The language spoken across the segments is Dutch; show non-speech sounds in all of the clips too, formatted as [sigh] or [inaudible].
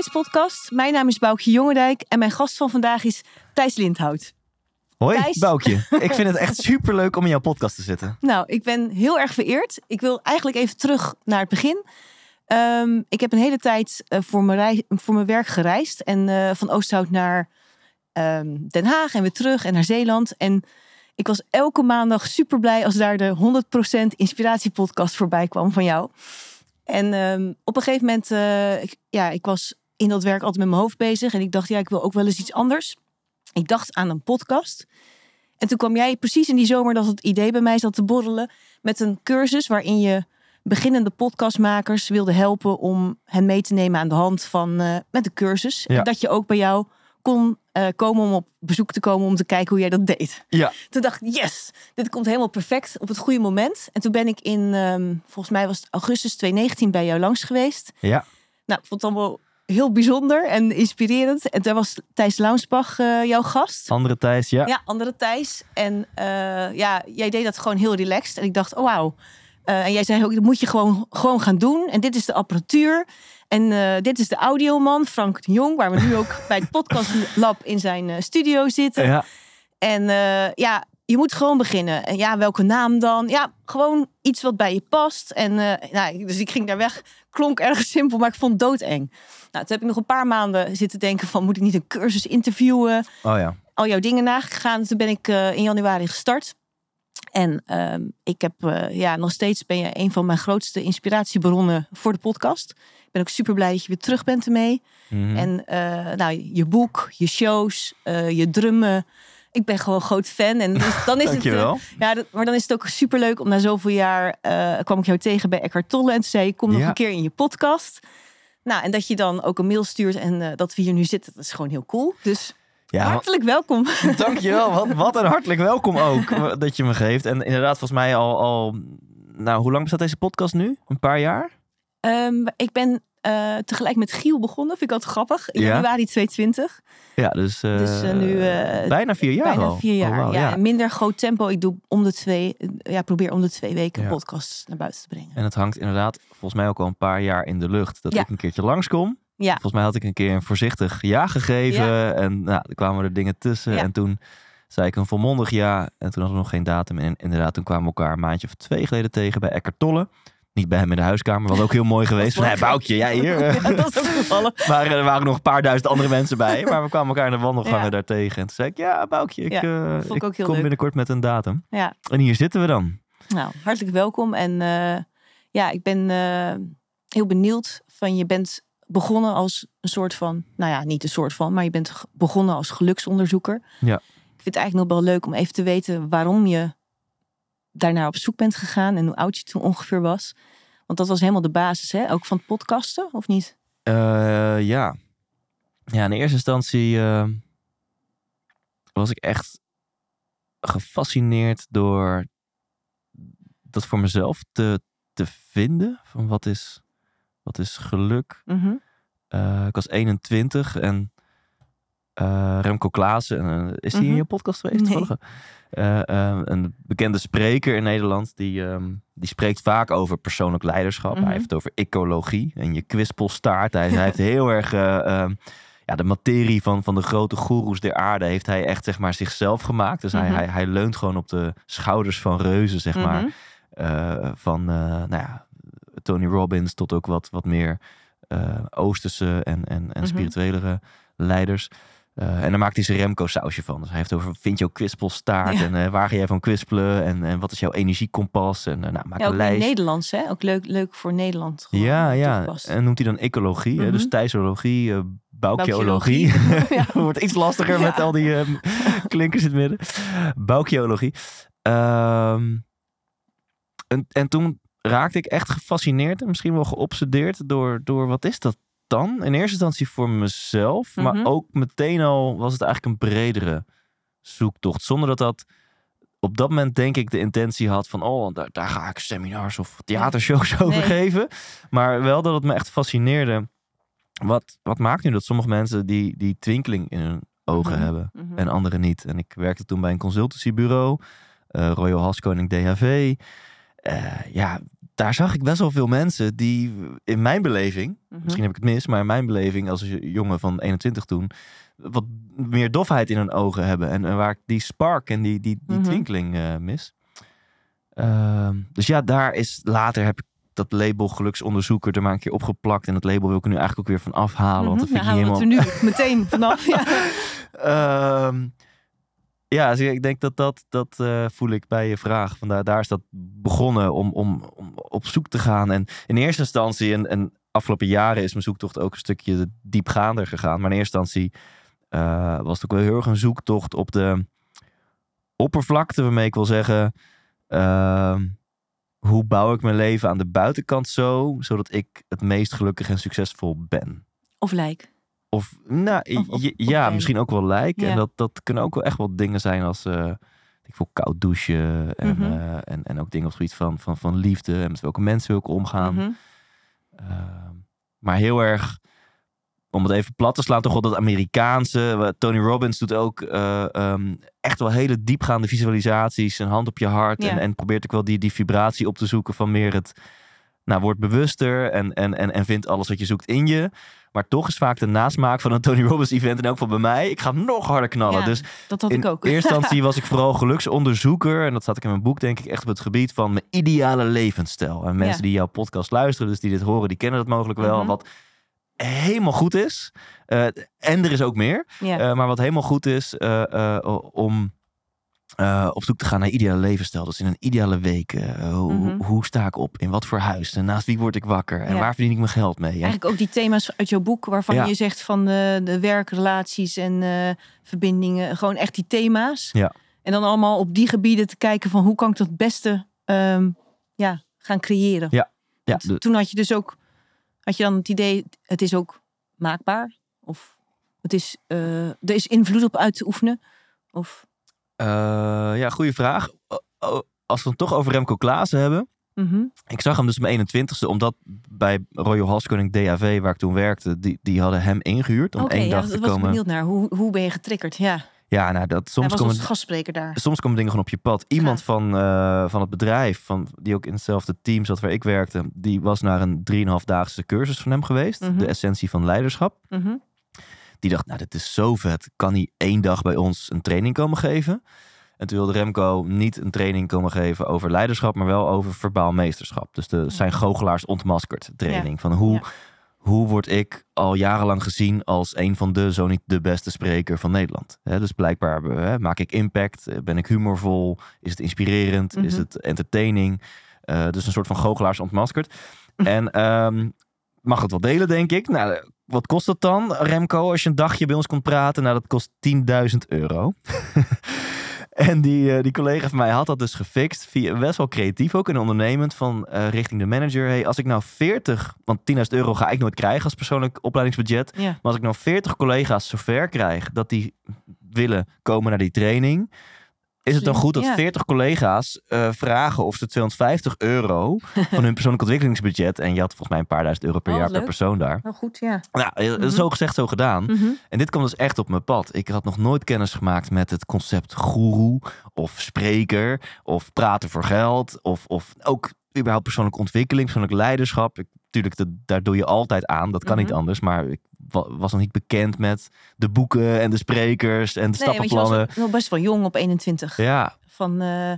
Inspiratiepodcast. Mijn naam is Boukje Jongendijk en mijn gast van vandaag is Thijs Lindhout. Hoi, Thijs. Boukje. [laughs] Ik vind het echt superleuk om in jouw podcast te zitten. Nou, ik ben heel erg vereerd. Ik wil eigenlijk even terug naar het begin. Ehm, ik heb een hele tijd eh, voor, mijn reis, voor mijn werk gereisd. En eh, van Oosthout naar ehm, Den Haag en weer terug en naar Zeeland. En ik was elke maandag super blij als daar de 100% inspiratiepodcast voorbij kwam van jou. En ehm, op een gegeven moment, eh, ik, ja, ik was in dat werk altijd met mijn hoofd bezig. En ik dacht, ja, ik wil ook wel eens iets anders. Ik dacht aan een podcast. En toen kwam jij precies in die zomer dat het idee bij mij zat te borrelen. Met een cursus waarin je beginnende podcastmakers wilde helpen om hen mee te nemen aan de hand van eh, met de cursus. Ja. En dat je ook bij jou kon eh, komen om op bezoek te komen om te kijken hoe jij dat deed. Ja. Toen dacht ik, yes, dit komt helemaal perfect op het goede moment. En toen ben ik in, ehm, volgens mij was het augustus 2019 bij jou langs geweest. Ja. Nou, ik vond het allemaal heel bijzonder en inspirerend. En daar was Thijs Launsbach eh, jouw gast. Andere Thijs, ja. Ja, andere Thijs. En eh, ja, jij deed dat gewoon heel relaxed. En ik dacht, oh wauw. Eh, en jij zei ook, dat moet je gewoon, gewoon gaan doen. En dit is de apparatuur. En dit is de audioman, Frank de Jong. Waar we nu ook [laughs] bij het Podcast Lab in zijn studio zitten. Ja. En ja, je moet gewoon beginnen. En ja, welke naam dan? Ja, gewoon iets wat bij je past. En eh, nou, dus ik ging daar weg. Klonk erg simpel, maar ik vond het doodeng. Nou, toen heb ik nog een paar maanden zitten denken van... moet ik niet een cursus interviewen? Oh ja. al jouw dingen nagegaan. Toen ben ik eh, in januari gestart. En ehm, ik heb, eh, ja, nog steeds ben je een van mijn grootste inspiratiebronnen voor de podcast. Ik ben ook super blij dat je weer terug bent ermee. Mhm. En nou, je boek, je shows, je drummen. Ik ben gewoon groot fan. En dus dan is [laughs] het, eh, ja, dat- maar dan is het ook super leuk om na zoveel jaar eh, kwam ik jou tegen bij Eckhart Tolle en toen zei kom nog een keer in je podcast. Nou, en dat je dan ook een mail stuurt en eh, dat we hier nu zitten, dat is gewoon heel cool. Dus ja, hartelijk welkom. [laughs] dankjewel. Wat, wat een hartelijk welkom ook [laughs] dat je me geeft. En inderdaad, volgens mij al, al... Nou, hoe lang bestaat deze podcast nu? Een paar jaar? Ehm, ik ben eh, tegelijk met Giel begonnen, vind ik altijd grappig. In Ja. januari 2020. Ja, dus, eh, Dus, eh, nu, bijna vier jaar Bijna al. vier jaar. Oh, wauw, ja. minder groot tempo. Ik doe om de twee, ja, probeer om de twee weken Ja. podcasts naar buiten te brengen. En het hangt inderdaad volgens mij ook al een paar jaar in de lucht. Dat ik een keertje langskom. Ja. Volgens mij had ik een keer een voorzichtig ja gegeven. En nou, er kwamen er dingen tussen. En toen zei ik een volmondig ja. En toen hadden we nog geen datum. En inderdaad, toen kwamen we elkaar een maandje of twee geleden tegen bij Eckhart Tolle. Niet bij hem in de huiskamer, wat ook heel mooi [laughs] geweest. Van, hey, Boukje, jij hier. [laughs] Ja, dat is ook toevallig. [laughs] Maar er waren nog een paar duizend andere mensen bij. Maar we kwamen elkaar in de wandelgangen Ja. daar tegen. En toen zei ik, ja, Boukje, ik, eh, ik ik heel kom binnenkort met een datum. Ja, En hier zitten we dan. nou, hartelijk welkom. En eh, ja, ik ben eh, heel benieuwd van je bent begonnen als een soort van, nou ja, niet een soort van, maar je bent begonnen als geluksonderzoeker. Ja. Ik vind het eigenlijk nog wel leuk om even te weten waarom je daarnaar op zoek bent gegaan en hoe oud je toen ongeveer was. Want dat was helemaal de basis, hè? Ook van het podcasten, of niet? Eh, ja. Ja, in eerste instantie eh, was ik echt gefascineerd door dat voor mezelf te, te vinden. Van wat is, wat is geluk? Mhm. Eh, ik was 21 en eh, Remco Klaassen, eh, is die in Mhm. je podcast geweest? Nee. Eh, een bekende spreker in Nederland, die, ehm, die spreekt vaak over persoonlijk leiderschap. Mhm. Hij heeft het over ecologie en je kwispelstaart. Hij, hij heeft [laughs] heel erg eh, ehm, ja, de materie van, van de grote goeroes der aarde heeft hij echt zeg maar zichzelf gemaakt. Dus Mhm. hij, hij, hij leunt gewoon op de schouders van reuzen, zeg maar. Mhm. Van nou ja, Tony Robbins tot ook wat, wat meer Oosterse en, en, en Mhm. spirituelere leiders. Eh, en daar maakt hij zijn Remco-sausje van. Dus hij heeft over, vind jouw kwispelstaart Ja. en eh, waar ga jij van kwispelen en, en wat is jouw energiekompas en eh, nou, maak Ja, een ook lijst. Nederlands, hè? Ook leuk, leuk voor Nederland. gewoon Ja, ja. En noemt hij dan ecologie, hè? Mhm. dus thijsologie. Bouwgeologie. [laughs] [laughs] Ja. wordt iets lastiger Ja. met al die eh, klinkers in het midden. Bouwgeologie. Ehm, en, en toen raakte ik echt gefascineerd en misschien wel geobsedeerd door, door wat is dat dan? In eerste instantie voor mezelf, Mhm. maar ook meteen al was het eigenlijk een bredere zoektocht. Zonder dat dat op dat moment denk ik de intentie had van, oh, daar, daar ga ik seminars of theatershows [laughs] over geven. Maar wel dat het me echt fascineerde. Wat, wat maakt nu dat sommige mensen die, die twinkeling in hun ogen Mhm. hebben Mhm. en anderen niet? En ik werkte toen bij een consultancybureau, eh Royal Haskoning DHV. Eh, ja, daar zag ik best wel veel mensen die in mijn beleving, Mhm. misschien heb ik het mis, maar in mijn beleving als jongen van 21 toen, wat meer dofheid in hun ogen hebben. En, en waar ik die spark en die, die, die Mhm. twinkeling eh, mis. Ehm, dus ja, daar is later heb ik dat label geluksonderzoeker er maar een keer opgeplakt. En dat label wil ik nu eigenlijk ook weer van afhalen. Want dat Mhm. vind ik halen niet we helemaal... het er nu meteen vanaf. Ja. [laughs] Ehm, ja, ik denk dat dat, dat eh, voel ik bij je vraag. Vandaar daar is dat begonnen om, om, om op zoek te gaan. En in eerste instantie, en, en afgelopen jaren is mijn zoektocht ook een stukje diepgaander gegaan. Maar in eerste instantie eh, was het ook wel heel erg een zoektocht op de oppervlakte, waarmee ik wil zeggen. ehm, hoe bouw ik mijn leven aan de buitenkant zo, zodat ik het meest gelukkig en succesvol ben? Of lijk. Of, nou, Of- of- j- of ja, misschien ook wel lijk. Ja. En dat, dat kunnen ook wel echt wel dingen zijn als, eh ik voel koud douchen. En, Mhm. eh, en, en ook dingen op het gebied van, van, van liefde. En met welke mensen wil ik omgaan. Mhm. Ehm, maar heel erg, om het even plat te slaan, toch wel dat Amerikaanse. Tony Robbins doet ook eh, ehm, echt wel hele diepgaande visualisaties. Een hand op je hart. Ja. En, en probeert ook wel die, die vibratie op te zoeken van meer het... Nou, word bewuster en, en, en, en vind alles wat je zoekt in je. Maar toch is vaak de nasmaak van een Tony Robbins event en ook van bij mij. Ik ga nog harder knallen. Ja, Dus Dat had in ik ook. eerste [laughs] instantie was ik vooral geluksonderzoeker. En dat staat ik in mijn boek, denk ik, echt op het gebied van mijn ideale levensstijl. En mensen Ja. die jouw podcast luisteren, dus die dit horen, die kennen dat mogelijk wel. Mhm. Wat helemaal goed is. Eh, en er is ook meer. ja. Eh, maar wat helemaal goed is eh, om eh, op zoek te gaan naar ideale levensstijl. Dus in een ideale week. eh, hoe, Mhm. hoe sta ik op? In wat voor huis? En naast wie word ik wakker? En Ja. waar verdien ik mijn geld mee? En- Eigenlijk ook die thema's uit jouw boek, waarvan Ja. je zegt van de, de werkrelaties en eh, verbindingen. Gewoon echt die thema's. Ja. En dan allemaal op die gebieden te kijken van hoe kan ik dat beste ehm, ja, gaan creëren. Ja, de- Toen had je dus ook, had je dan het idee, het is ook maakbaar? Of het is, eh, er is invloed op uit te oefenen? Of, Eh, ja, goede vraag. Als we het toch over Remco Klaassen hebben. Mhm. Ik zag hem dus op mijn 21ste, omdat bij Royal Halskoning DAV, waar ik toen werkte, die, die hadden hem ingehuurd om Oké, één dag te was ik komen. benieuwd naar. Hoe, hoe ben je getriggerd? Ja, Ja, nou, dat, soms, was komen, gastspreker daar. soms komen dingen gewoon op je pad. Iemand van, eh, van het bedrijf, van, die ook in hetzelfde team zat waar ik werkte, die was naar een 3,5 daagse cursus van hem geweest. Mhm. De essentie van leiderschap. Mhm. Die dacht, nou, dit is zo vet. Kan hij één dag bij ons een training komen geven? En toen wilde Remco niet een training komen geven over leiderschap, maar wel over verbaal meesterschap. Dus de zijn goochelaars ontmaskerd training. Van hoe, Ja. hoe word ik al jarenlang gezien als een van de, zo niet de beste spreker van Nederland. Dus blijkbaar maak ik impact, eh, ben ik humorvol, is het inspirerend, is Mhm. het entertaining. Eh, dus een soort van goochelaars ontmaskerd. En ehm, mag het wel delen, denk ik. Nou, wat kost dat dan, Remco, als je een dagje bij ons komt praten? Nou, dat kost 10.000 euro. [laughs] en die, eh, die collega van mij had dat dus gefixt. Via, best wel creatief ook en ondernemend. Van eh, richting de manager. Hey, als ik nou 40, want 10.000 euro ga ik nooit krijgen als persoonlijk opleidingsbudget. Ja. Maar als ik nou 40 collega's zover krijg dat die willen komen naar die training. Is het dan goed dat ja. 40 collega's eh, vragen of ze 250 euro van hun persoonlijk ontwikkelingsbudget. En je had volgens mij een paar duizend euro per Oh, jaar per persoon daar. Nou goed, ja. Nou, eh, Mhm. zo gezegd, zo gedaan. Mhm. En dit kwam dus echt op mijn pad. Ik had nog nooit kennis gemaakt met het concept goeroe of spreker of praten voor geld of, of ook überhaupt persoonlijke ontwikkeling, persoonlijk leiderschap. Ik, natuurlijk, dat, daar doe je altijd aan. Dat kan niet Mhm. anders. Maar ik was nog niet bekend met de boeken en de sprekers en de Nee, want je stappenplannen. was nog best wel jong op 21. Ja, Van, eh,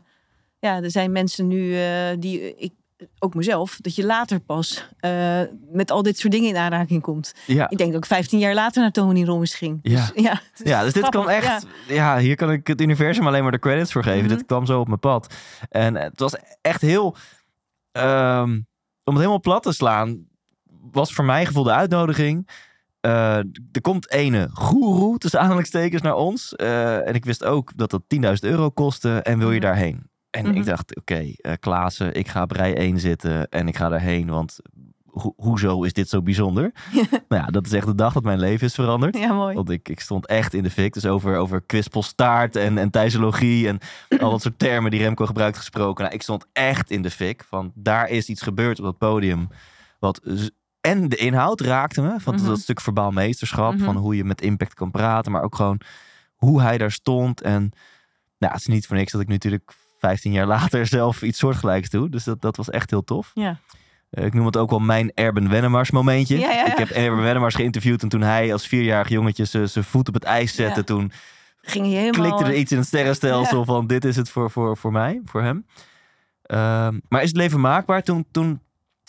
ja, er zijn mensen nu eh, die, eh, ik, ook mezelf, dat je later pas met al dit soort dingen in aanraking komt. ja. Ik denk dat ik 15 jaar later naar Tony Robbins ging. Ja. Dus, ja, Ja, dus dit kwam grappig, echt. Ja. hier kan ik het universum alleen maar de credits voor geven. Mhm. Dit kwam zo op mijn pad. En het was echt heel. ehm, om het helemaal plat te slaan, was voor mijn gevoel de uitnodiging. Eh, er komt ene goeroe tussen aanhalingstekens naar ons. Eh, en ik wist ook dat dat 10.000 euro kostte. En wil je Mhm. daarheen? En Mhm. ik dacht, oké, eh Klaassen, ik ga op rij 1 zitten en ik ga daarheen. Want ho- hoezo is dit zo bijzonder? [laughs] nou ja, dat is echt de dag dat mijn leven is veranderd. Ja, mooi. Want ik, ik stond echt in de fik. Dus over, over kwispelstaart en, en thijsologie en al dat soort termen die Remco gebruikt gesproken. Nou, ik stond echt in de fik. Van daar is iets gebeurd op dat podium. Wat en de inhoud raakte me. Van Mhm. dat stuk verbaal meesterschap. Mhm. Van hoe je met impact kan praten. Maar ook gewoon hoe hij daar stond. En nou, het is niet voor niks dat ik nu natuurlijk 15 jaar later [laughs] zelf iets soortgelijks doe. Dus dat, dat was echt heel tof. Ja. Eh, ik noem het ook wel mijn Erben Wennemars momentje. Ja, ja, ja. Ik heb Erben Wennemars geïnterviewd en toen hij als vierjarig jongetje zijn voet op het ijs zette, toen Ging je helemaal... klikte er iets in het sterrenstelsel van dit is het voor, voor, voor mij, voor hem. Ehm, maar is het leven maakbaar? Toen, toen,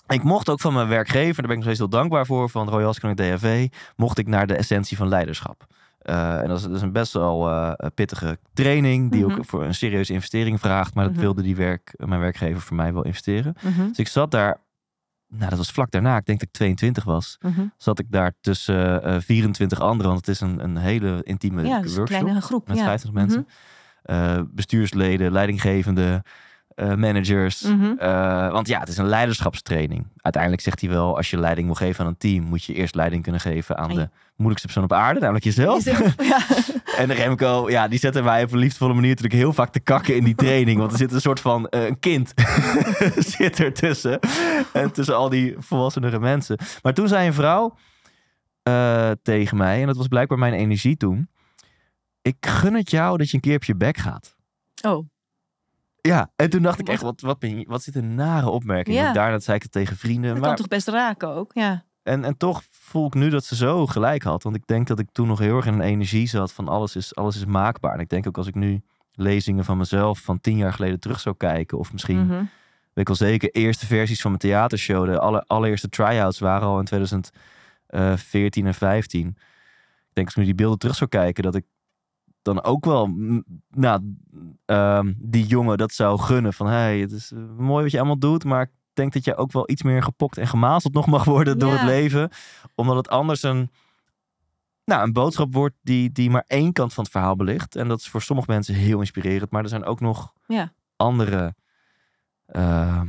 ik mocht ook van mijn werkgever, daar ben ik nog steeds heel dankbaar voor, van Royal Haskoning DHV, mocht ik naar de essentie van leiderschap. Eh, en dat is, dat is een best wel eh, pittige training, die Mhm. ook voor een serieuze investering vraagt. Maar dat Mhm. wilde die werk, mijn werkgever voor mij wel investeren. Mhm, Dus ik zat daar, nou dat was vlak daarna, ik denk dat ik 22 was, mhm. zat ik daar tussen eh, 24 anderen, want het is een, een hele intieme Ja, is een workshop kleine groep. met ja. 50 mensen. Eh, bestuursleden, leidinggevenden, eh, managers. Mhm. Eh, want ja, het is een leiderschapstraining. Uiteindelijk zegt hij wel, als je leiding wil geven aan een team, moet je eerst leiding kunnen geven aan de moeilijkste persoon op aarde, namelijk jezelf. Ja. [laughs] En de Remco, ja, die zette mij op een liefdevolle manier natuurlijk heel vaak te kakken in die training. Want er zit een soort van eh, een kind [laughs] zit er tussen. En tussen al die volwassenere mensen. Maar toen zei een vrouw tegen mij, en dat was blijkbaar mijn energie toen. Ik gun het jou dat je een keer op je bek gaat. Oh, Ja, en toen dacht ik echt, wat, wat, ben je, wat zit een nare opmerking. Ja. En Daarna zei ik het tegen vrienden. dat Maar, kan toch best raken ook. Ja. en, en toch voel ik nu dat ze zo gelijk had. Want ik denk dat ik toen nog heel erg in een energie zat van alles is, alles is maakbaar. En ik denk ook als ik nu lezingen van mezelf van tien jaar geleden terug zou kijken. Of misschien, Mhm. weet ik wel zeker, eerste versies van mijn theatershow. De aller, allereerste try-outs waren al in 2014 en 15. Ik denk als ik nu die beelden terug zou kijken, dat ik dan ook wel nou, die jongen dat zou gunnen. Van hey, het is eh, mooi wat je allemaal doet, maar ik denk dat je ook wel iets meer gepokt en gemazeld nog mag worden door Ja. het leven. Omdat het anders een, nou, een boodschap wordt die, die maar één kant van het verhaal belicht. En dat is voor sommige mensen heel inspirerend. Maar er zijn ook nog Ja. andere, ehm,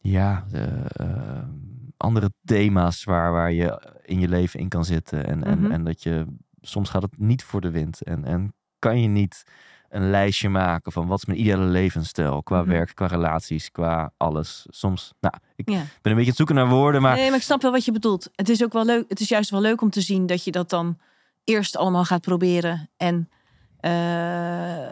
ja, eh, ehm, andere thema's waar, waar je in je leven in kan zitten. En, en, Mhm. en dat je, soms gaat het niet voor de wind. En, en kan je niet een lijstje maken van wat is mijn ideale levensstijl. Qua Mhm. werk, qua relaties, qua alles. Soms, nou, ik Ja. ben een beetje aan het zoeken naar woorden, maar Nee, maar ik snap wel wat je bedoelt. Het is ook wel leuk. Het is juist wel leuk om te zien dat je dat dan eerst allemaal gaat proberen en eh,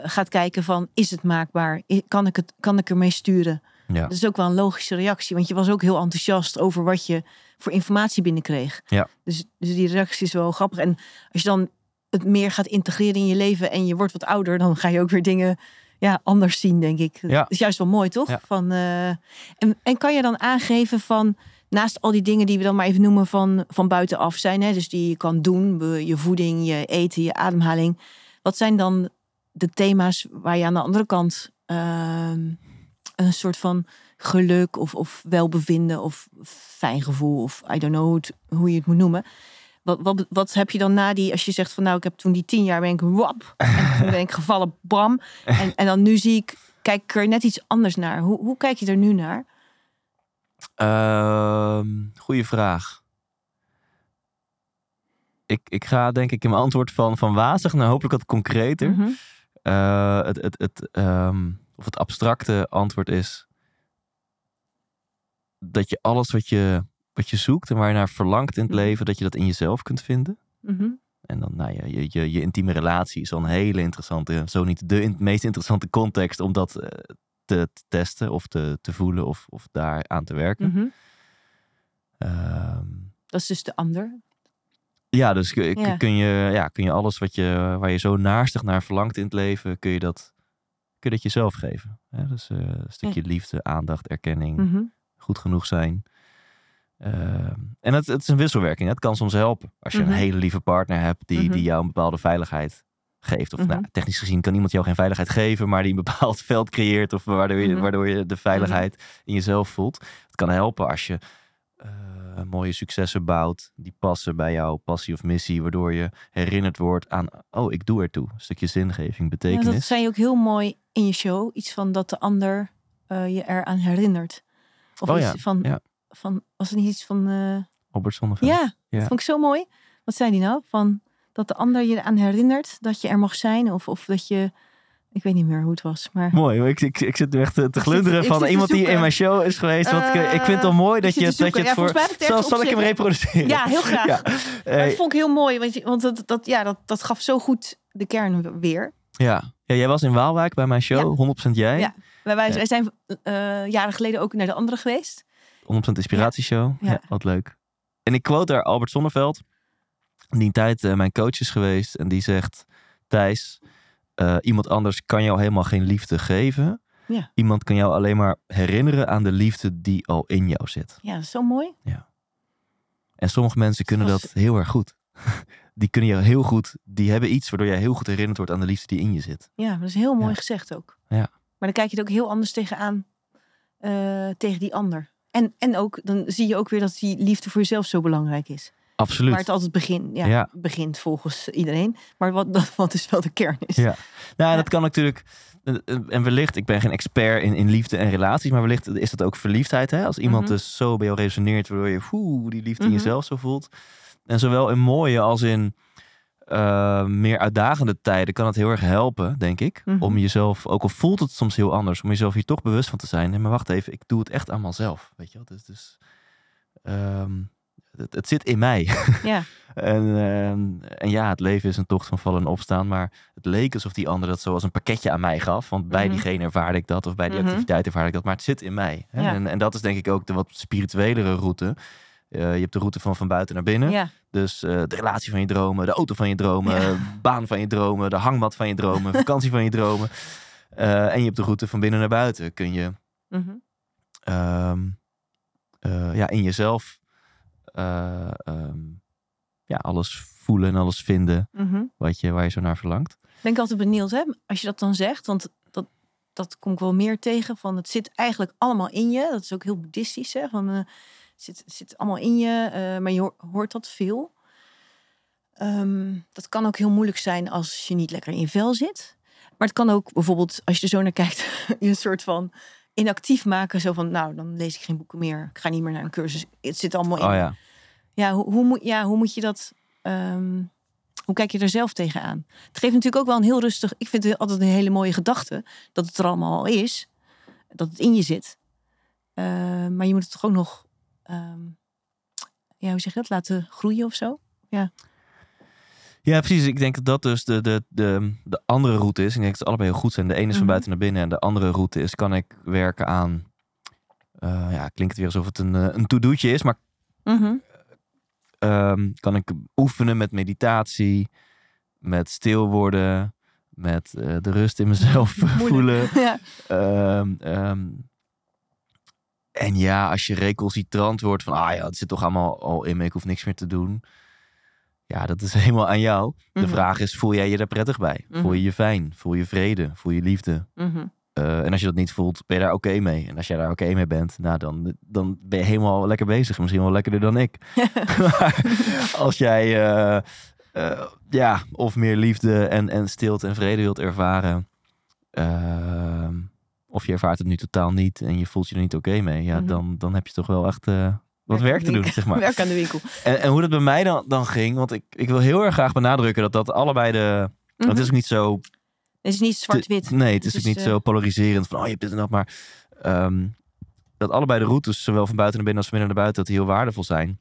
gaat kijken van is het maakbaar? Kan ik het? Kan ik ermee sturen? Ja. Dat is ook wel een logische reactie, want je was ook heel enthousiast over wat je voor informatie binnenkreeg. Ja. Dus, dus die reactie is wel grappig. En als je dan het meer gaat integreren in je leven en je wordt wat ouder, dan ga je ook weer dingen ja, anders zien, denk ik. Ja. Dat is juist wel mooi, toch? Ja. Van, eh, en, en kan je dan aangeven van, naast al die dingen die we dan maar even noemen van, van buitenaf zijn, hè, dus die je kan doen, je voeding, je eten, je ademhaling. Wat zijn dan de thema's waar je aan de andere kant ehm, een soort van geluk of, of welbevinden of fijn gevoel of I don't know hoe, het- hoe je het moet noemen. Wat, wat, wat heb je dan na die, als je zegt van nou ik heb toen die tien jaar ben ik wap en toen ben ik gevallen bam en, en dan nu zie ik, kijk ik er net iets anders naar. Hoe, hoe kijk je er nu naar? Ehm goeie vraag. Ik, ik ga denk ik in mijn antwoord van, van wazig naar hopelijk wat concreter. Mhm. Eh, het, het, het, ehm, of het abstracte antwoord is dat je alles wat je, wat je zoekt en waar je naar verlangt in het Mhm. leven, dat je dat in jezelf kunt vinden. Mhm. En dan, nou ja, je, je, je intieme relatie is al een hele interessante, zo niet de in- meest interessante context om dat eh, te, te testen of te, te voelen of, of daar aan te werken. Mhm. Ehm, Dat is dus de ander. ja, dus Ja. kun, je, ja, kun je alles wat je, waar je zo naarstig naar verlangt in het leven, kun je dat, kun je dat jezelf geven. Hè? Dus eh, een stukje liefde, aandacht, erkenning, Mhm. goed genoeg zijn. Ehm, en het, het is een wisselwerking. hè. Het kan soms helpen. Als je Mhm. een hele lieve partner hebt die, Mhm. die jou een bepaalde veiligheid geeft. Of Mhm. nou, technisch gezien kan iemand jou geen veiligheid geven, maar die een bepaald [laughs] veld creëert. Of waardoor je, Mhm. waardoor je de veiligheid in jezelf voelt. Het kan helpen als je eh, mooie successen bouwt. Die passen bij jouw passie of missie. Waardoor je herinnerd wordt aan, oh, ik doe ertoe. Een stukje zingeving, Ja, betekenis. dat zei je ook heel mooi in je show. Iets van dat de ander eh, je eraan herinnert. Of Oh iets ja, van, ja. van, was het niet iets van... eh, Robert Zonneveld. Ja, Ja. dat vond ik zo mooi. Wat zei die nou? Van dat de ander je eraan herinnert dat je er mag zijn. Of, of dat je... Ik weet niet meer hoe het was. Maar Mooi, ik, ik, ik zit nu echt te, glunderen van iemand die in mijn show is geweest. Want ik, ik vind het wel Eh, mooi dat je, dat je het voor... zal, zal ik hem reproduceren? ja, heel graag. [laughs] Ja, eh, dat vond ik heel mooi. Want, je- want dat, dat, ja, dat, dat gaf zo goed de kern weer. ja. Ja, jij was in Waalwijk bij mijn show, 100% jij. Ja. Wij, wij, Ja. wij zijn eh, jaren geleden ook naar de andere geweest. 100% inspiratieshow. Ja. Ja. wat leuk. En ik quote daar Albert Sonneveld. Die een tijd eh, mijn coach is geweest. En die zegt, Thijs, eh, iemand anders kan jou helemaal geen liefde geven. Ja. Iemand kan jou alleen maar herinneren aan de liefde die al in jou zit. Ja, dat is zo mooi. En sommige mensen kunnen was- dat heel erg goed. Die kunnen je heel goed, die hebben iets waardoor jij heel goed herinnerd wordt aan de liefde die in je zit. Ja, dat is heel mooi Ja. gezegd ook. Ja. Maar dan kijk je het ook heel anders tegenaan, eh tegen die ander. En, en ook, dan zie je ook weer dat die liefde voor jezelf zo belangrijk is. Absoluut. Waar het altijd begin, ja, Ja. begint volgens iedereen. Maar wat, [laughs] wat dus wel de kern is. Ja. Nou, Ja. dat kan natuurlijk. eh, eh, En wellicht, ik ben geen expert in, in liefde en relaties, maar wellicht is dat ook verliefdheid. Hè? Als iemand Mhm. dus zo bij jou resoneert, waardoor je oeh, die liefde in Mhm. jezelf zo voelt. En zowel in mooie als in eh, meer uitdagende tijden kan het heel erg helpen, denk ik. Mhm. Om jezelf, ook al voelt het soms heel anders, om jezelf hier toch bewust van te zijn. Nee, maar wacht even, ik doe het echt allemaal zelf. Weet je wel? Dus, dus ehm, het, het zit in mij. Ja, [laughs] En, ehm, en ja, het leven is een tocht van vallen en opstaan. Maar het leek alsof die ander dat zo als een pakketje aan mij gaf. Want bij Mhm. diegene ervaarde ik dat. Of bij die Mhm. activiteit ervaarde ik dat. Maar het zit in mij. Hè? Ja. En, en dat is denk ik ook de wat spirituelere route. Eh, je hebt de route van van buiten naar binnen. ja, Dus eh, de relatie van je dromen, de auto van je dromen, Ja. [laughs] baan van je dromen, de hangmat van je dromen, [laughs] vakantie van je dromen. Eh, en je hebt de route van binnen naar buiten. Kun je mhm. ehm, eh, ja, in jezelf eh, ehm, ja, alles voelen en alles vinden Mhm. wat je, waar je zo naar verlangt. ben ik altijd benieuwd, hè, als je dat dan zegt. Want dat, dat kom ik wel meer tegen. Van het zit eigenlijk allemaal in je. Dat is ook heel boeddhistisch. Hè, van, zit, het zit allemaal in je. eh, maar je hoort, dat veel. Ehm, dat kan ook heel moeilijk zijn als je niet lekker in je vel zit. Maar het kan ook bijvoorbeeld, als je er zo naar kijkt, je [laughs] een soort van inactief maken. Zo van, nou, dan lees ik geen boeken meer. Ik ga niet meer naar een cursus. Het zit allemaal in Oh ja. Ja, hoe, hoe, moet, ja, hoe moet je dat... ehm, hoe kijk je er zelf tegenaan? Het geeft natuurlijk ook wel een heel rustig... Ik vind het altijd een hele mooie gedachte. Dat het er allemaal al is. Dat het in je zit. Eh, maar je moet het toch ook nog... ehm, ja, hoe zeg je dat? Laten groeien of zo? ja, precies. Ik denk dat dat dus de, de, de, de andere route is. Ik denk dat ze allebei heel goed zijn. De ene is van Mhm. buiten naar binnen en de andere route is kan ik werken aan... eh, ja, klinkt het weer alsof het een, eh, een to-do'tje is, maar Mhm. ehm, kan ik oefenen met meditatie, met stil worden, met eh, de rust in mezelf [laughs] [laughs] voelen. [laughs] Ja. Ehm, en ja, als je recalcitrant wordt van, ah ja, het zit toch allemaal al in me, ik hoef niks meer te doen. Ja, dat is [laughs] helemaal aan jou. De Mhm. vraag is, voel jij je daar prettig bij? Voel Mhm. je je fijn? Voel je vrede? Voel je liefde? Mhm. Eh, en als je dat niet voelt, ben je daar oké mee. En als jij daar oké mee bent, nou dan, dan ben je helemaal lekker bezig. Misschien wel lekkerder dan ik. [laughs] [laughs] maar als jij eh, eh, ja, of meer liefde en, en stilte en vrede wilt ervaren. Of je ervaart het nu totaal niet en je voelt je er niet oké mee. Ja, Mhm. dan, dan heb je toch wel echt eh, wat Werk te doen, zeg maar. [laughs] Werk aan de winkel. En, en hoe dat bij mij dan, dan ging, want ik, ik wil heel erg graag benadrukken dat dat allebei de... want Het is ook niet zo Het is niet zwart-wit. Nee, het is Het ook niet eh, zo polariserend van oh je hebt dit en dat, maar ehm, dat allebei de routes, zowel van buiten naar binnen als van binnen naar buiten, dat die heel waardevol zijn.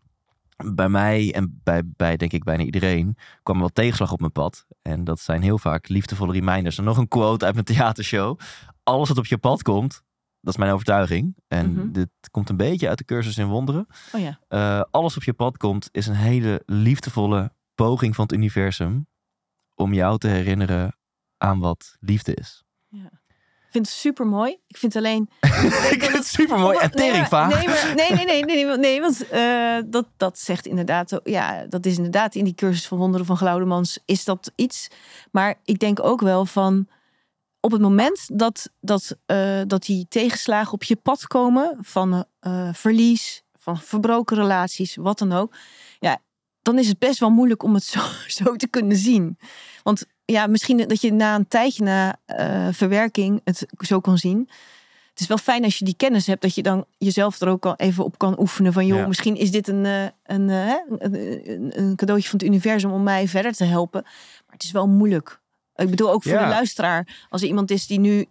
Bij mij en bij, bij denk ik bijna iedereen kwam er wel tegenslag op mijn pad. En dat zijn heel vaak liefdevolle reminders. En nog een quote uit mijn theatershow. Alles wat op je pad komt, dat is mijn overtuiging. En Mhm. dit komt een beetje uit de cursus in wonderen. Oh ja. Eh, alles op je pad komt is een hele liefdevolle poging van het universum om jou te herinneren aan wat liefde is. Ik vind het super mooi. Ik vind alleen. [laughs] ik vind het super mooi en Nee, tering maar- vaag. Nee, maar, nee, nee, nee, nee, nee, nee, want eh, dat, dat zegt inderdaad, ja, dat is inderdaad in die cursus van wonderen van Glaudemans is dat iets. Maar ik denk ook wel van op het moment dat, dat, eh, dat die tegenslagen op je pad komen van eh, verlies, van verbroken relaties, wat dan ook, ja, dan is het best wel moeilijk om het [laughs] zo, zo te kunnen zien. Want ja, misschien dat je na een tijdje na eh, verwerking het zo kan zien. Het is wel fijn als je die kennis hebt, dat je dan jezelf er ook al even op kan oefenen. Van joh, Ja. misschien is dit een, een, een- een cadeautje van het universum om mij verder te helpen. Maar het is wel moeilijk. Ik bedoel ook voor Ja. de luisteraar, als er iemand is die nu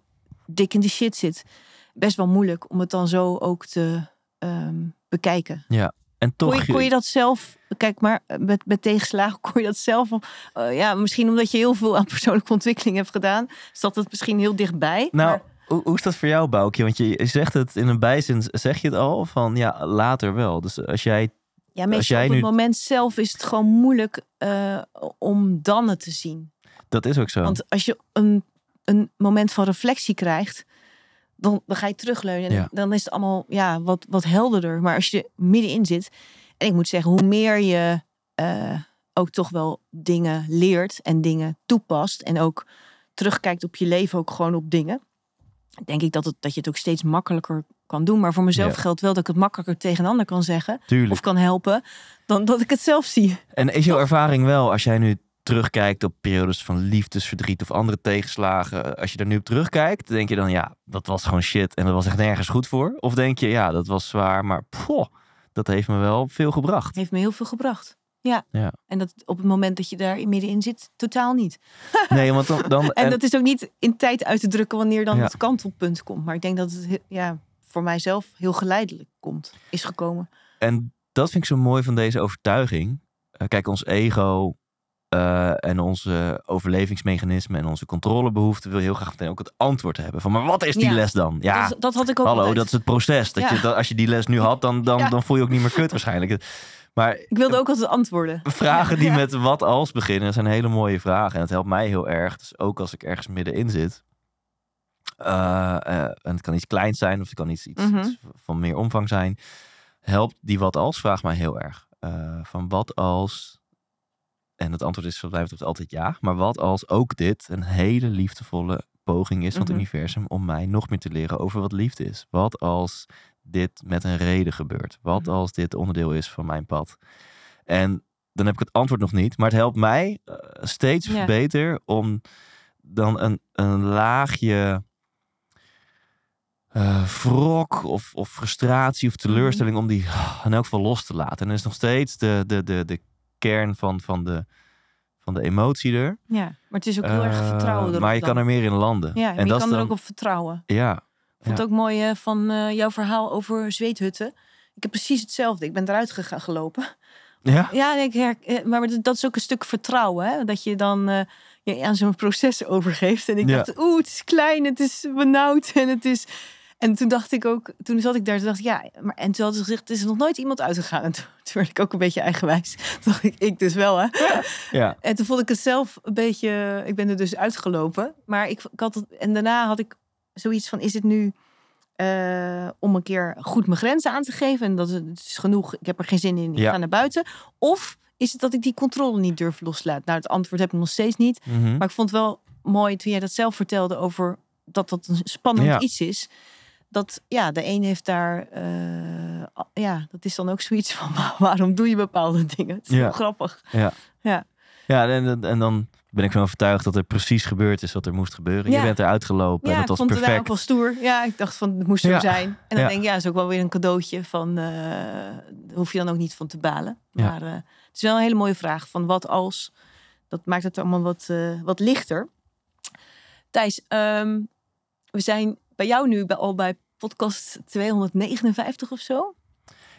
dik in de shit zit, best wel moeilijk om het dan zo ook te ehm, bekijken. En En toch... Kon je, kon je dat zelf, kijk maar, met, met tegenslagen kon je dat zelf, uh, ja, misschien omdat je heel veel aan persoonlijke ontwikkeling hebt gedaan, zat het misschien heel dichtbij. Nou, maar... hoe, hoe is dat voor jou, Boukje? Want je, je zegt het in een bijzin, zeg je het al, van ja, later wel. Dus als jij ja, meestal als jij op het nu... moment zelf is het gewoon moeilijk uh, om dan het te zien. Dat is ook zo. Want als je een, een moment van reflectie krijgt, dan, dan ga je terugleunen. En Ja. dan is het allemaal ja, wat, wat helderder. Maar als je er middenin zit. En ik moet zeggen, hoe meer je eh, ook toch wel dingen leert en dingen toepast. En ook terugkijkt op je leven, ook gewoon op dingen. Denk ik dat, het, dat je het ook steeds makkelijker kan doen. Maar voor mezelf Ja. geldt wel dat ik het makkelijker tegen een ander kan zeggen. Tuurlijk. Of kan helpen. Dan dat ik het zelf zie. En is jouw ervaring wel, als jij nu terugkijkt op periodes van liefdesverdriet of andere tegenslagen, als je daar nu op terugkijkt, denk je dan, ja, dat was gewoon shit en dat was echt nergens goed voor? Of denk je, ja, dat was zwaar, maar poh, dat heeft me wel veel gebracht. Heeft me heel veel gebracht. Ja. Ja. En dat op het moment dat je daar middenin zit, totaal niet. [laughs] Nee, want dan... dan En, dat is ook niet in tijd uit te drukken wanneer dan Ja. het kantelpunt komt. Maar ik denk dat het he- ja, voor mijzelf heel geleidelijk komt, is gekomen. En dat vind ik zo mooi van deze overtuiging. Eh, kijk, ons ego eh, en onze overlevingsmechanismen en onze controlebehoeften wil heel graag meteen ook het antwoord hebben. Van, maar wat is die Ja. les dan? Ja, dat, is- dat had ik ook hallo, altijd. dat is het proces. Dat Ja. je, dat, als je die les nu had, dan, dan, Ja. dan voel je ook niet meer kut waarschijnlijk. Maar Ik wilde ook altijd antwoorden. [laughs] vragen die met wat als beginnen zijn hele mooie vragen. En het helpt mij heel erg. Dus ook als ik ergens middenin zit. eh, eh, en het kan iets kleins zijn of het kan iets, iets, Mhm. iets van meer omvang zijn. Helpt die wat als vraag mij heel erg. Van wat als. En het antwoord is betreft altijd ja. Maar wat als ook dit een hele liefdevolle poging is van het Mhm. universum om mij nog meer te leren over wat liefde is. Wat als dit met een reden gebeurt? Wat Mhm. als dit onderdeel is van mijn pad? En dan heb ik het antwoord nog niet. Maar het helpt mij eh, steeds beter om dan een, een laagje eh wrok of, of frustratie of teleurstelling om die ah, in elk geval los te laten. En dan is nog steeds de, de, de, de kern van, van, de, van de emotie er. Ja, maar het is ook heel erg Eh, vertrouwen erop Maar je dan. kan er meer in landen. Ja, en je dat kan er ook op vertrouwen. Ja, Ik vond het ook mooi eh, van eh, jouw verhaal over zweethutten. Ik heb precies hetzelfde. Ik ben eruit gegaan gelopen. ja, Ja, ik her- eh, maar dat is ook een stuk vertrouwen. Hè? Dat je dan je aan zo'n proces [laughs] overgeeft. En ik Ja. dacht, oeh, het is klein, het is benauwd en het is... En toen dacht ik ook, toen zat ik daar, toen dacht ik, ja, maar en toen had ze gezegd, er is nog nooit iemand uitgegaan. En [laughs] toen, toen werd ik ook een beetje eigenwijs. [laughs] Toen dacht ik, ik dus wel, hè. ja. En toen vond ik het zelf een beetje, ik ben er dus uitgelopen. Maar ik, ik had het, en daarna had ik zoiets van, is het nu eh, om een keer goed mijn grenzen aan te geven? En dat is, het is genoeg, ik heb er geen zin in, ik Ja. ga naar buiten. Of is het dat ik die controle niet durf loslaten? Nou, het antwoord heb ik nog steeds niet. Mhm. Maar ik vond het wel mooi toen jij dat zelf vertelde over dat dat een spannend Ja. iets is. Dat ja, de een heeft daar, eh, ja, dat is dan ook zoiets van [laughs] waarom doe je bepaalde dingen? Het is Ja. heel grappig. Ja. Ja. Ja, en, en- dan ben ik van overtuigd dat er precies gebeurd is wat er moest gebeuren. Ja. Je bent eruit gelopen Ja, en ik dat vond was het daar ook perfect. wel stoer. Ja, ik dacht van het moest Ja. zijn. En dan Ja. denk ik, ja, is ook wel weer een cadeautje van, eh, daar hoef je dan ook niet van te balen. Ja. Maar eh, het is wel een hele mooie vraag van wat als. Dat maakt het allemaal wat, wat lichter. Thijs, ehm, we zijn bij jou nu bij, al bij podcast 259 of zo.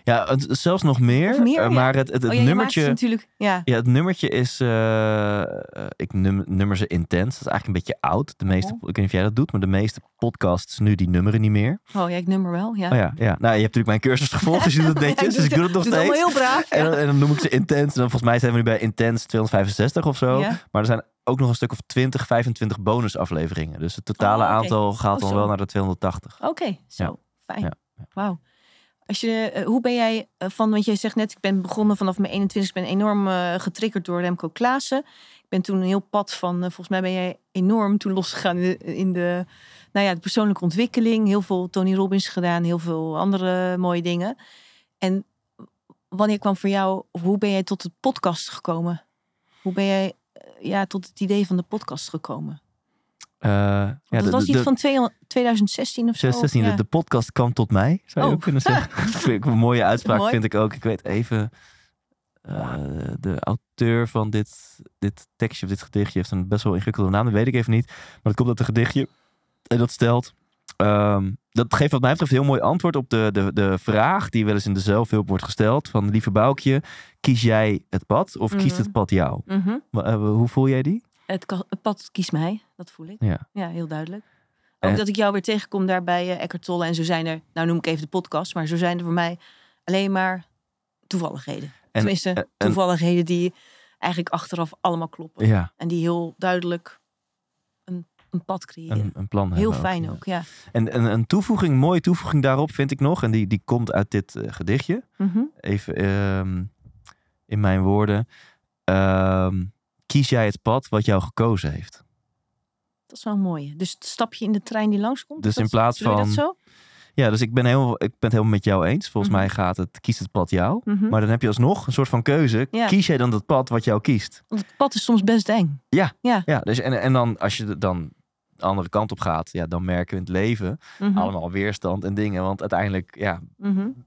Ja, het- zelfs nog meer. Eh, ja. maar het, het, het oh ja, nummertje... natuurlijk. Ja, Ja, het nummertje is... eh, eh, ik num, nummer ze intens. Dat is eigenlijk een beetje oud. De meeste, Oh. Ik weet niet of jij dat doet, maar de meeste podcasts nu die nummeren niet meer. oh ja, ik nummer wel. Ja. Oh ja, ja. Nou, je hebt natuurlijk mijn cursus gevolgd, dus je doet het [laughs] netjes. dus ik doe het nog doe het steeds. heel braaf. En, dan, en dan noem ik ze intens. En dan volgens mij zijn we nu bij intens 265 of zo. Maar er zijn ook nog een stuk of 20, 25 bonusafleveringen. Dus het totale Oh, aantal gaat dan wel naar de 280. Oké, zo. Fijn. Wauw. Als je, eh, hoe ben jij eh, van, want jij zegt net, ik ben begonnen vanaf mijn 21, ik ben enorm eh, getriggerd door Remco Klaassen. Ik ben toen een heel pad van, volgens mij ben jij enorm toen losgegaan in de, nou ja, de persoonlijke ontwikkeling. Heel veel Tony Robbins gedaan, heel veel andere mooie dingen. En wanneer kwam voor jou, hoe ben jij tot het podcast gekomen? Hoe ben jij ja, tot het idee van de podcast gekomen? Eh, ja, dat de- was iets de- van 200 2016 of zo? 16, Ja. de, de podcast kwam tot mij, zou je Oh. ook kunnen zeggen. [laughs] [laughs] vind ik een mooie uitspraak, Mooi. vind ik ook. Ik weet even, eh, de auteur van dit, dit tekstje of dit gedichtje heeft een best wel ingewikkelde naam, dat weet ik even niet. Maar dat komt uit een gedichtje en dat stelt, Ehm, dat geeft wat mij betreft een heel mooi antwoord op de, de, de vraag die wel eens in de zelfhulp wordt gesteld. Van lieve Boukje, kies jij het pad of kiest Mhm. het pad jou? Mhm. Eh, hoe voel jij die? Het, pad kiest mij, dat voel ik. Ja. Ja, heel duidelijk. Ook En- dat ik jou weer tegenkom daar bij eh, Tolle. En zo zijn er, nou noem ik even de podcast, maar zo zijn er voor mij alleen maar toevalligheden. En- Tenminste, en- en- toevalligheden die eigenlijk achteraf allemaal kloppen. Ja, En die heel duidelijk een, een pad creëren. een, een plan heel fijn ja. ook, ja. En, en een toevoeging, mooie toevoeging daarop vind ik nog. En die, die komt uit dit eh, gedichtje. Mhm. Even ehm, in mijn woorden. Ehm, kies jij het pad wat jou gekozen heeft? Dat is wel een mooie. Dus het stapje in de trein die langskomt. Dus dat- in plaats van- dat zo? Ja, dus ik ben, helemaal, ik ben het helemaal met jou eens. Volgens Mhm. mij gaat het, kiest het pad jou. Mhm. Maar dan heb je alsnog een soort van keuze. Ja. Kies jij dan dat pad wat jou kiest? Want het pad is soms best eng. Ja, dus en, en dan als je dan de andere kant op gaat, ja, dan merken we in het leven Mhm. allemaal weerstand en dingen. Want uiteindelijk, ja,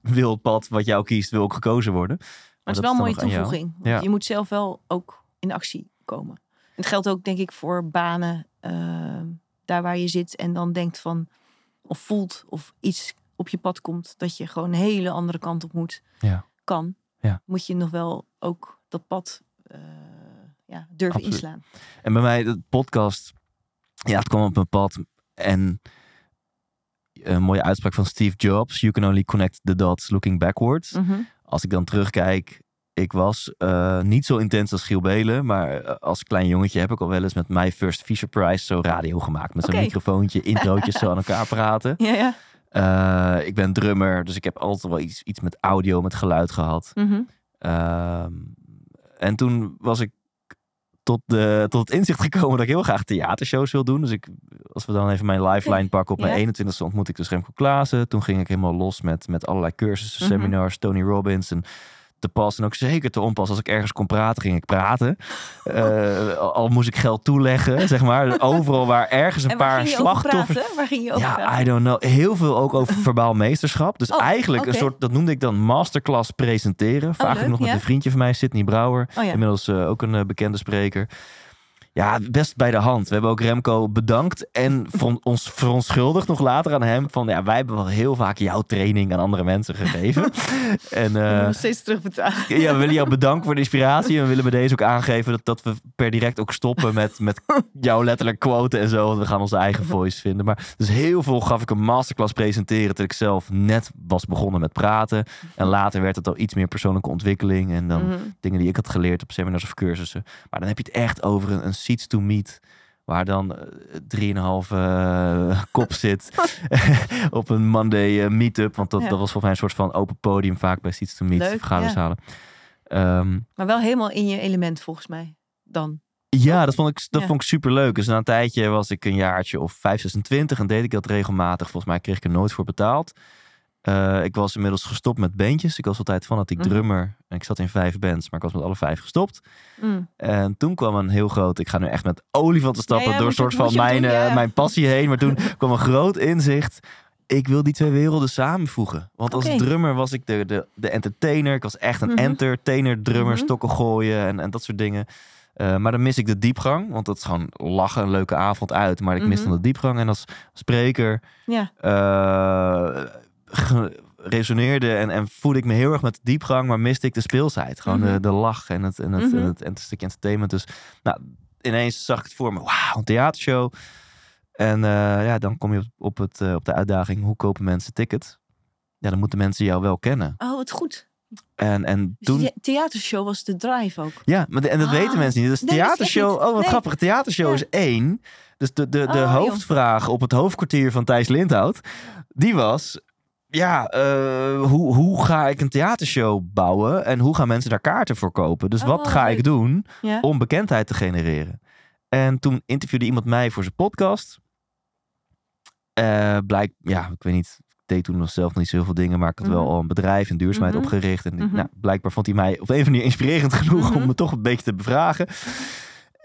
wil het pad wat jou kiest, wil ook gekozen worden. Maar het is wel een mooie toevoeging. Want Ja. Je moet zelf wel ook in actie komen. En het geldt ook, denk ik, voor banen eh, daar waar je zit en dan denkt van, of voelt of iets op je pad komt, dat je gewoon een hele andere kant op moet, Ja. kan. Ja. Moet je nog wel ook dat pad eh, ja, durven Absoluut. inslaan. En bij mij, de podcast, ja, het kwam op mijn pad. En een mooie uitspraak van Steve Jobs. You can only connect the dots looking backwards. Mhm. Als ik dan terugkijk, ik was eh, niet zo intens als Giel Belen. Maar eh, als klein jongetje heb ik al wel eens met My First Fisher Prize zo radio gemaakt. Met zo'n Oké. microfoontje, introotjes zo aan elkaar praten. [laughs] Ja, ja. Eh, ik ben drummer, dus ik heb altijd wel iets, iets met audio, met geluid gehad. Mhm. Ehm, en toen was ik tot, de, tot het inzicht gekomen dat ik heel graag theatershows wil doen. Dus ik, als we dan even mijn lifeline pakken, op mijn ja. 21ste ontmoet ik dus Remco Klaassen. Toen ging ik helemaal los met, met allerlei cursussen, Mhm. seminars, Tony Robbins en te pas. En ook zeker te onpas. Als ik ergens kon praten, ging ik praten. Eh, al, moest ik geld toeleggen, [laughs] zeg maar. Overal waar ergens een En waar paar ging je over slachtoffers... praten? Waar ging je over Ja, praten? I don't know. Heel veel ook over [laughs] verbaal meesterschap. Dus Oh, eigenlijk een soort, dat noemde ik dan masterclass presenteren. Vaak leuk, nog met ja. een vriendje van mij, Sidney Brouwer. Oh ja. Inmiddels eh, ook een eh, bekende spreker. Ja, best bij de hand. We hebben ook Remco bedankt en van ons verontschuldigd nog later aan hem. Van ja, wij hebben wel heel vaak jouw training aan andere mensen gegeven. [laughs] en nog steeds terugbetalen. ja, we willen jou bedanken voor de inspiratie. En we willen bij deze ook aangeven dat, dat we per direct ook stoppen met, met jouw letterlijk quote en zo. Want we gaan onze eigen voice vinden. Maar dus heel veel gaf ik een masterclass presenteren. Toen ik zelf net was begonnen met praten. En later werd het al iets meer persoonlijke ontwikkeling. En dan Mhm. dingen die ik had geleerd op seminars of cursussen. Maar dan heb je het echt over een, een seats to meet. Waar dan eh, drieënhalve eh, [laughs] kop zit [laughs] [laughs] op een Monday eh, meetup. Want dat, Ja. dat was volgens mij een soort van open podium vaak bij seats to meet Leuk, vergaderzalen. Ehm, Maar wel helemaal in je element volgens mij. Dan. ja, dat vond ik, dat Ja. vond ik super leuk. Dus na een tijdje was ik een jaartje of 5, 26 en deed ik dat regelmatig. Volgens mij kreeg ik er nooit voor betaald. Eh, ik was inmiddels gestopt met bandjes. Ik was altijd fanatiek Mhm. drummer. En ik zat in vijf bands, maar ik was met alle vijf gestopt. Mm. En toen kwam een heel groot... Ik ga nu echt met olifanten stappen Ja, ja, door een soort van mijn, doen, ja, eh, mijn passie heen. Maar toen [laughs] kwam een groot inzicht. Ik wil die twee werelden samenvoegen. Want als drummer was ik de, de, de entertainer. Ik was echt een Mhm. entertainer, drummer, Mhm. stokken gooien en, en dat soort dingen. Eh, maar dan mis ik de diepgang. Want dat is gewoon lachen, een leuke avond uit. Maar ik mis dan de diepgang. En als spreker Ja. Resoneerde en, en voelde ik me heel erg met de diepgang. Maar miste ik de speelsheid. Gewoon Mhm. de, de lach en het, en, het, Mhm. en, het, en het stukje entertainment. Dus nou, ineens zag ik het voor me. Wauw, een theatershow. En eh, ja, dan kom je op, op, het, eh, op de uitdaging. Hoe kopen mensen tickets? Ja, dan moeten mensen jou wel kennen. Oh, wat goed. En, en Dus toen... theatershow was de drive ook. Ja, maar de- en dat Ah. weten mensen niet. Dus Nee, theatershow, oh wat Nee. grappig. Theatershow Ja. is één. Dus de, de, de Oh, joh. hoofdvraag op het hoofdkwartier van Thijs Lindhout, die was... Ja, eh, hoe, hoe ga ik een theatershow bouwen en hoe gaan mensen daar kaarten voor kopen? Dus wat Oh, ga ik doen Ja. om bekendheid te genereren? En toen interviewde iemand mij voor zijn podcast. Eh blijk, ja, ik weet niet. Ik deed toen nog zelf nog niet zoveel dingen, maar ik had wel Mhm. al een bedrijf en duurzaamheid Mhm. opgericht. En Mhm. nou, blijkbaar vond hij mij op een of andere manier inspirerend [laughs] genoeg om me toch een beetje te bevragen.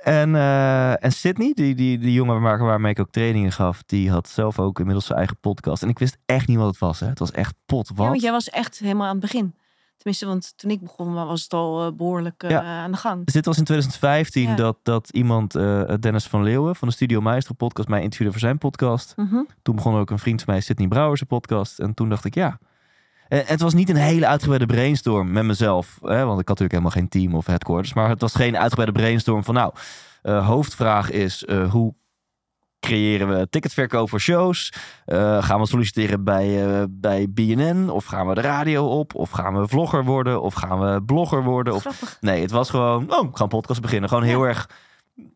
En, eh, en Sydney, die, die, die jongen waar, waarmee ik ook trainingen gaf, die had zelf ook inmiddels zijn eigen podcast. En ik wist echt niet wat het was. Hè. Het was echt pot Ja, wat. want jij was echt helemaal aan het begin. Tenminste, want toen ik begon was het al eh, behoorlijk eh, Ja. aan de gang. Dus dit was in 2015 Ja. dat, dat iemand, Dennis van Leeuwen van de Studio Maestro podcast, mij interviewde voor zijn podcast. Mhm. Toen begon ook een vriend van mij, Sydney Brouwers, een podcast. En toen dacht ik, ja. En het was niet een hele uitgebreide brainstorm met mezelf. Hè, want ik had natuurlijk helemaal geen team of headquarters. Maar het was geen uitgebreide brainstorm van, nou, eh, hoofdvraag is, eh, hoe creëren we ticketverkoop voor shows? Eh, gaan we solliciteren bij, eh, bij BNN? Of gaan we de radio op? Of gaan we vlogger worden? Of gaan we blogger worden? Of. Nee, het was gewoon, oh, ik ga een podcast beginnen. Gewoon heel erg,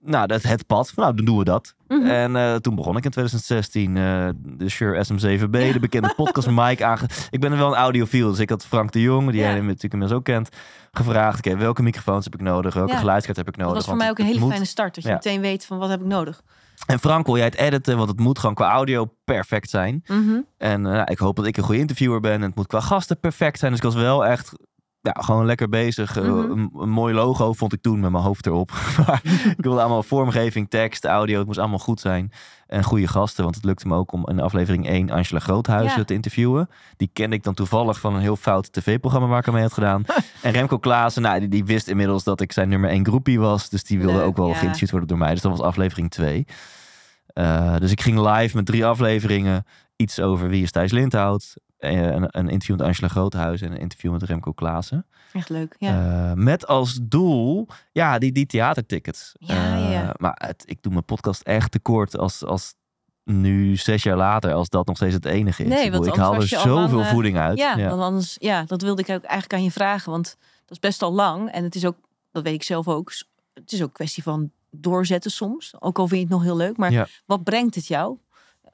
nou, dat, het pad. Nou, dan doen we dat. Mhm. En eh, toen begon ik in 2016 eh, de Shure SM7B, de bekende podcast mic aange... Ik ben er wel een audiofiel, dus ik had Frank de Jong, die Ja. jij natuurlijk inmiddels ook kent, gevraagd. Oké, welke microfoons heb ik nodig? Welke Ja. geluidskaart heb ik nodig? dat was voor mij ook een hele moet- fijne start. Dat je Ja. meteen weet van wat heb ik nodig. En Frank, wil jij het editen? Want het moet gewoon qua audio perfect zijn. Mhm. En eh, ik hoop dat ik een goede interviewer ben. En het moet qua gasten perfect zijn. Dus ik was wel echt ja, gewoon lekker bezig. Eh, Mhm. een, een mooi logo vond ik toen met mijn hoofd erop. [laughs] maar ik wilde allemaal vormgeving, tekst, audio. Het moest allemaal goed zijn. En goede gasten. Want het lukte me ook om in aflevering 1 Angela Groothuizen Ja. te interviewen. Die kende ik dan toevallig van een heel fout tv-programma waar ik aan mee had gedaan. [laughs] en Remco Klaassen, nou, die, die wist inmiddels dat ik zijn nummer 1 groepie was. Dus die wilde Leuk, ook wel ja. geïnterviewd worden door mij. Dus dat was aflevering 2. Eh, dus ik ging live met drie afleveringen. Iets over wie is Thijs Lindhout. eh, Een, een interview met Angela Groothuis en een interview met Remco Klaassen. Echt leuk. Ja. Eh, met als doel, ja, die, die theatertickets. Ja, ja, ja. Eh, maar het, ik doe mijn podcast echt tekort als, als nu, zes jaar later, als dat nog steeds het enige is. Nee, want ik haal er zoveel voeding uit. ja, want anders, ja, dat wilde ik ook eigenlijk aan je vragen. Want dat is best al lang. En het is ook, dat weet ik zelf ook, het is ook een kwestie van doorzetten soms. Ook al vind je het nog heel leuk. Maar Ja. wat brengt het jou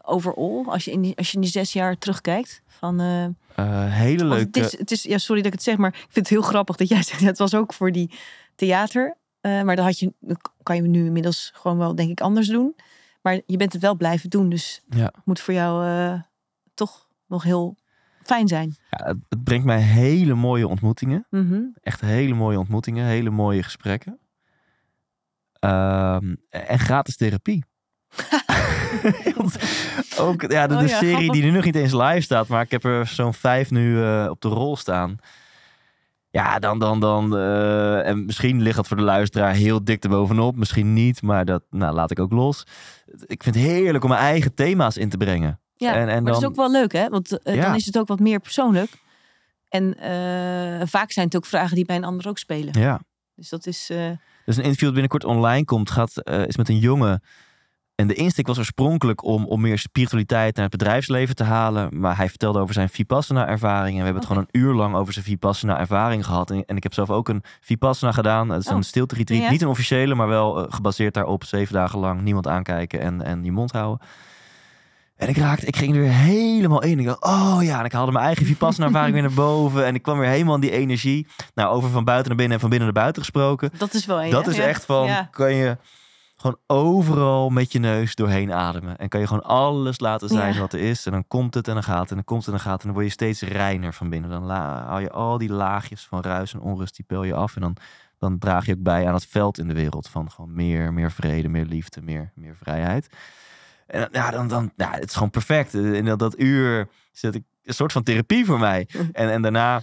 overal als je in die, als je in die zes jaar terugkijkt? Van, eh, Eh, hele leuke... het is, het is, ja, sorry dat ik het zeg, maar ik vind het heel grappig dat jij [laughs] zegt, het was ook voor die theater. Eh, maar dat had je, dat kan je nu inmiddels gewoon wel, denk ik, anders doen. Maar je bent het wel blijven doen. Dus Ja. moet voor jou toch nog heel fijn zijn. ja, het, het brengt mij hele mooie ontmoetingen. Mhm. Echt hele mooie ontmoetingen, hele mooie gesprekken. Ehm, en gratis therapie. [laughs] Ook ja, de, Oh serie die nu nog niet eens live staat, maar ik heb er zo'n vijf nu eh, op de rol staan. Ja, dan, dan, dan. eh, en misschien ligt dat voor de luisteraar heel dik erbovenop. Misschien niet, maar dat nou, laat ik ook los. Ik vind het heerlijk om mijn eigen thema's in te brengen. Ja, En- en maar dat is ook wel leuk, hè? Want eh, Ja. dan is het ook wat meer persoonlijk. En vaak zijn het ook vragen die bij een ander ook spelen. Ja. Dus dat is... Dus een interview dat binnenkort online komt, gaat, is met een jongen. En de insteek was oorspronkelijk om, om meer spiritualiteit naar het bedrijfsleven te halen. Maar hij vertelde over zijn Vipassana-ervaring. En we hebben het gewoon een uur lang over zijn Vipassana-ervaring gehad. En, en ik heb zelf ook een Vipassana gedaan. Dat is Oh. een stilte-retreat. Ja. Niet een officiële, maar wel eh, gebaseerd daarop. Zeven dagen lang niemand aankijken en, en je mond houden. En ik raakte, ik ging er helemaal in. Ik dacht, oh ja, en ik haalde mijn eigen Vipassana-ervaring [laughs] weer naar boven. En ik kwam weer helemaal in die energie. Nou, over van buiten naar binnen en van binnen naar buiten gesproken. dat is wel een. Dat is Ja. echt van, Ja. kan je gewoon overal met je neus doorheen ademen. En kan je gewoon alles laten zijn Ja. wat er is. En dan komt het en dan gaat het en dan komt het en dan gaat het. En dan word je steeds reiner van binnen. Dan haal je al die laagjes van ruis en onrust, die pel je af. En dan, dan draag je ook bij aan het veld in de wereld. Van gewoon meer, meer vrede, meer liefde, meer, meer vrijheid. En dan- ja, dan, dan, ja, het is gewoon perfect. In dat, dat uur zit ik een soort van therapie voor mij. [laughs] En, en daarna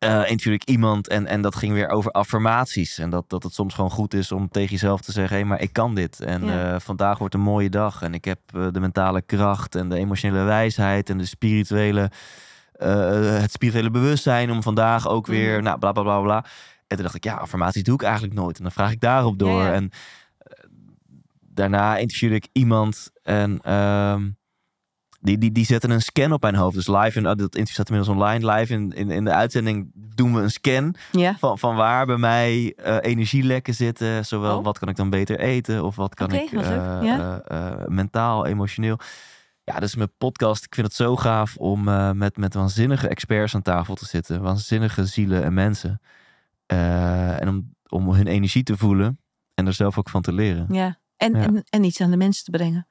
eh interview ik iemand en, en dat ging weer over affirmaties. En dat, dat het soms gewoon goed is om tegen jezelf te zeggen: hé, maar ik kan dit. En Ja. eh, vandaag wordt een mooie dag. En ik heb eh, de mentale kracht en de emotionele wijsheid en de spirituele, eh, het spirituele bewustzijn om vandaag ook weer, Mhm. nou, bla bla bla bla. En toen dacht ik: ja, affirmaties doe ik eigenlijk nooit. En dan vraag ik daarop door. Ja, ja. En eh, daarna interviewde ik iemand en. ehm, die, die, die zetten een scan op mijn hoofd. Dus live, in, dat interview staat inmiddels online. Live in, in, in de uitzending doen we een scan van, van waar bij mij eh, energielekken zitten. Zowel Oh. wat kan ik dan beter eten of wat kan ik Ja. eh, mentaal, emotioneel. Ja, dus mijn podcast, ik vind het zo gaaf om met, met waanzinnige experts aan tafel te zitten. Waanzinnige zielen en mensen. En om, om hun energie te voelen en er zelf ook van te leren. ja. En, Ja. En, en iets aan de mensen te brengen.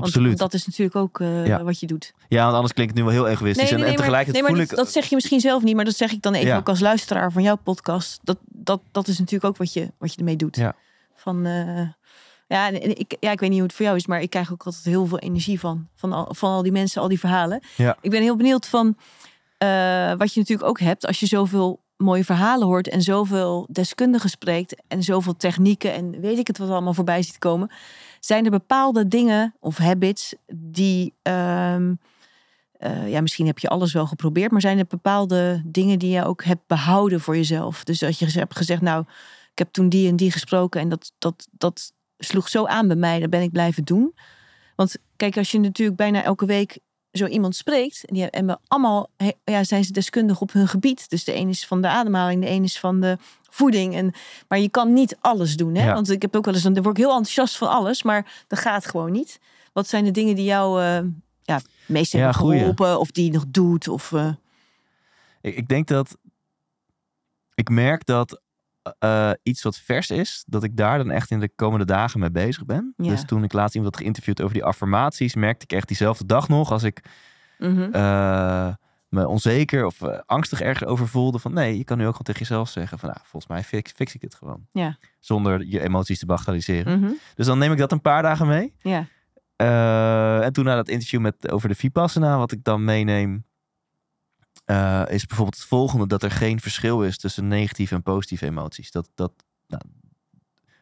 Want Absoluut. dat is natuurlijk ook eh, Ja. wat je doet. Ja, want anders klinkt het nu wel heel egoïstisch. en, en tegelijkertijd nee, maar voel dat, ik... dat zeg je misschien zelf niet, maar dat zeg ik dan even Ja. ook als luisteraar van jouw podcast. Dat, dat, dat is natuurlijk ook wat je, wat je ermee doet. Ja. Van, eh, ja, en ik, ja, ik weet niet hoe het voor jou is, maar ik krijg ook altijd heel veel energie van. Van al, van al die mensen, al die verhalen. Ja. Ik ben heel benieuwd van. eh, wat je natuurlijk ook hebt als je zoveel mooie verhalen hoort en zoveel deskundigen spreekt en zoveel technieken en weet ik het wat allemaal voorbij ziet komen, zijn er bepaalde dingen of habits die, ehm, eh, ja, misschien heb je alles wel geprobeerd, maar zijn er bepaalde dingen die je ook hebt behouden voor jezelf? Dus dat je hebt gezegd, nou, ik heb toen die en die gesproken en dat, dat, dat sloeg zo aan bij mij, dat ben ik blijven doen. Want kijk, als je natuurlijk bijna elke week zo iemand spreekt, en die hebben allemaal, ja, zijn ze deskundig op hun gebied. Dus de een is van de ademhaling, de een is van de voeding. En, maar je kan niet alles doen. Hè? Want ik heb ook wel eens, dan word ik heel enthousiast van alles, maar dat gaat gewoon niet. Wat zijn de dingen die jou uh, ja, meest hebben geholpen of die je nog doet? Of, uh... ik, ik denk dat ik merk dat uh, iets wat vers is, dat ik daar dan echt in de komende dagen mee bezig ben. Dus toen ik laatst iemand had geïnterviewd over die affirmaties, merkte ik echt diezelfde dag nog, als ik mm me onzeker of uh, angstig ergens over voelde, van nee, je kan nu ook gewoon tegen jezelf zeggen van, nou, volgens mij fix, fix ik dit gewoon. Ja. Zonder je emoties te bagatelliseren. Mm Dus dan neem ik dat een paar dagen mee. Ja. en toen na dat interview met, over de Vipassana, wat ik dan meeneem, uh, is bijvoorbeeld het volgende: dat er geen verschil is tussen negatieve en positieve emoties. Dat, dat nou,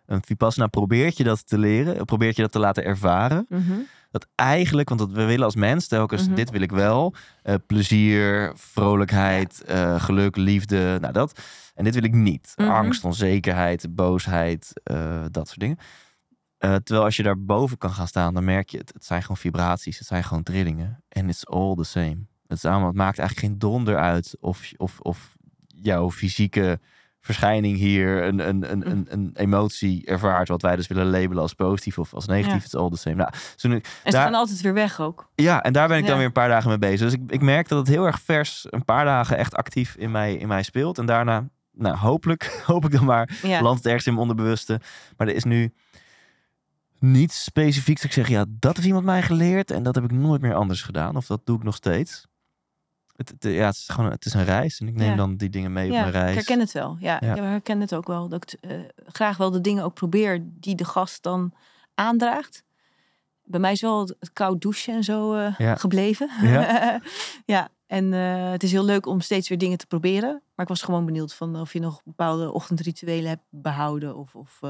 een Vipassana probeert je dat te leren, probeert je dat te laten ervaren. Mhm. Dat eigenlijk, want we willen als mens telkens, mm dit wil ik wel: uh, plezier, vrolijkheid, uh, geluk, liefde, nou dat. En dit wil ik niet. Mhm. Angst, onzekerheid, boosheid, dat soort dingen. terwijl als je daar boven kan gaan staan, dan merk je het. Het zijn gewoon vibraties, het zijn gewoon trillingen. En it's all the same. Het, allemaal, het maakt eigenlijk geen donder uit of, of, of jouw fysieke verschijning hier een, een, een, een, een emotie ervaart, wat wij dus willen labelen als positief of als negatief. Het is all the same. Nou, zo nu, en ze daar, gaan altijd weer weg ook. Ja, en daar ben ik dan weer een paar dagen mee bezig. Dus ik, ik merk dat het heel erg vers een paar dagen echt actief in mij, in mij speelt. En daarna, nou hopelijk, [laughs] hoop ik dan maar, landt het ergens in mijn onderbewuste. Maar er is nu niet specifiek dat ik zeg, ja, dat heeft iemand mij geleerd en dat heb ik nooit meer anders gedaan. Of dat doe ik nog steeds. Het, ja, het is gewoon het is een reis en ik neem dan die dingen mee op mijn reis. Ik herken het wel. Ja, ik herken het ook wel. Dat ik uh, graag wel de dingen ook probeer die de gast dan aandraagt. Bij mij is wel het koud douchen en zo uh, gebleven. Ja, [laughs] ja en uh, het is heel leuk om steeds weer dingen te proberen. Maar ik was gewoon benieuwd van of je nog bepaalde ochtendrituelen hebt behouden of, of,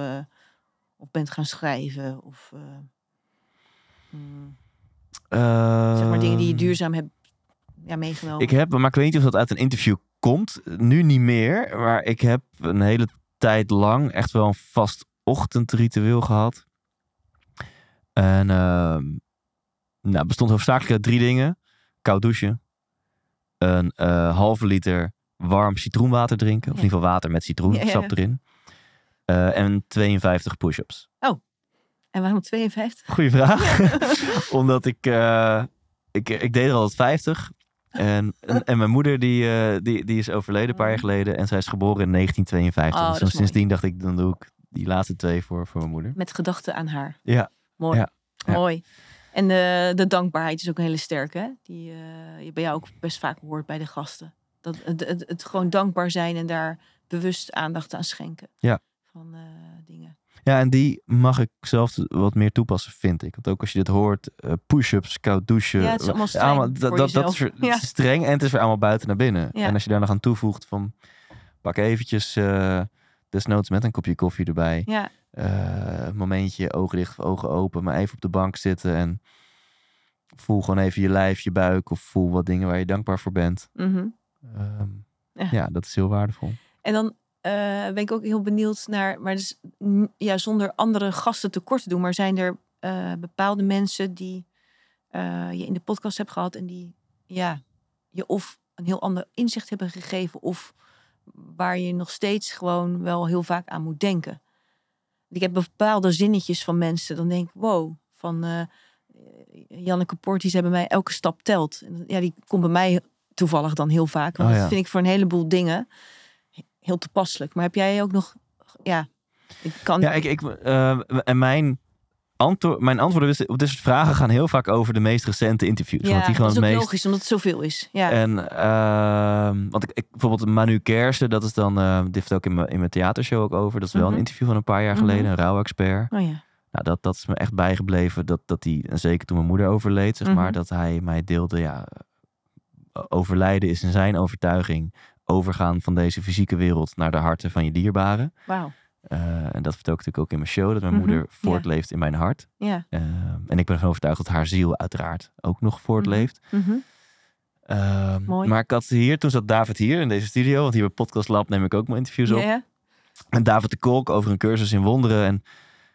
of bent gaan schrijven. Of hmm, zeg maar dingen die je duurzaam hebt ja, meegenomen? Ik heb, maar ik weet niet of dat uit een interview komt. Nu niet meer. Maar ik heb een hele tijd lang echt wel een vast ochtendritueel gehad. En uh, nou, bestond hoofdzakelijk uit drie dingen. Koud douchen. Een uh, halve liter warm citroenwater drinken. Of in ieder geval water met citroensap erin. Uh, en 52 push-ups. Oh, en waarom 52? Goeie vraag. [laughs] Omdat ik, uh, ik, ik deed er al 50. En, en, mijn moeder die, uh, die, die is overleden een paar jaar geleden. En zij is geboren in 1952. dus sindsdien dacht ik, dan doe ik die laatste twee voor, voor mijn moeder. Met gedachten aan haar. Ja. Mooi. Ja. Mooi. En de, de dankbaarheid is ook een hele sterke. Hè? Die uh, je bij jou ook best vaak hoort bij de gasten. Dat, het, het, het, gewoon dankbaar zijn en daar bewust aandacht aan schenken. Ja. Van uh, dingen. Ja, en die mag ik zelf wat meer toepassen, vind ik. Want ook als je dit hoort, uh, push-ups, koud douchen. Ja, het is allemaal streng allemaal, dat, dat, dat, is, ja. streng en het is weer allemaal buiten naar binnen. Ja. En als je daar nog aan toevoegt van, pak eventjes uh, desnoods met een kopje koffie erbij. Ja. Uh, momentje, ogen dicht of ogen open, maar even op de bank zitten en voel gewoon even je lijf, je buik of voel wat dingen waar je dankbaar voor bent. Mm -hmm. um, ja. ja, dat is heel waardevol. En dan uh, ben ik ook heel benieuwd naar, maar dus, ja, zonder andere gasten tekort te doen, maar zijn er uh, bepaalde mensen die uh, je in de podcast hebt gehad en die ja, je of een heel ander inzicht hebben gegeven of waar je nog steeds gewoon wel heel vaak aan moet denken. Ik heb bepaalde zinnetjes van mensen, dan denk ik, wow, van Janneke Poort, die hebben mij elke stap telt. Ja, die komt bij mij toevallig dan heel vaak, want oh, dat vind ik voor een heleboel dingen heel toepasselijk. Maar heb jij ook nog, ja, ik kan. Ja, ik, ik uh, en mijn antwoord, mijn antwoorden op dit soort vragen gaan heel vaak over de meest recente interviews. Ja, want die gewoon dat is meest... logisch, omdat het zoveel is. Ja. En uh, want ik, ik, bijvoorbeeld Manu Kersen, dat is dan, uh, dit heeft ook in mijn, in mijn theatershow ook over. Dat is wel een mhm. interview van een paar jaar geleden, mm -hmm. een rouwexpert. Oh ja. Nou, dat, dat is me echt bijgebleven. Dat, dat hij, en zeker toen mijn moeder overleed, zeg maar, mhm. dat hij mij deelde, ja, overlijden is in zijn overtuiging overgaan van deze fysieke wereld naar de harten van je dierbaren. Wauw. Eh, en dat vertel ik natuurlijk ook in mijn show, dat mijn Mhm, moeder voortleeft in mijn hart. Ja. Eh, en ik ben ervan overtuigd dat haar ziel uiteraard ook nog voortleeft. Mhm. Eh, Mooi. maar ik had hier, toen zat David hier in deze studio, want hier bij Podcast Lab neem ik ook mijn interviews op. En David de Kolk over een cursus in wonderen. En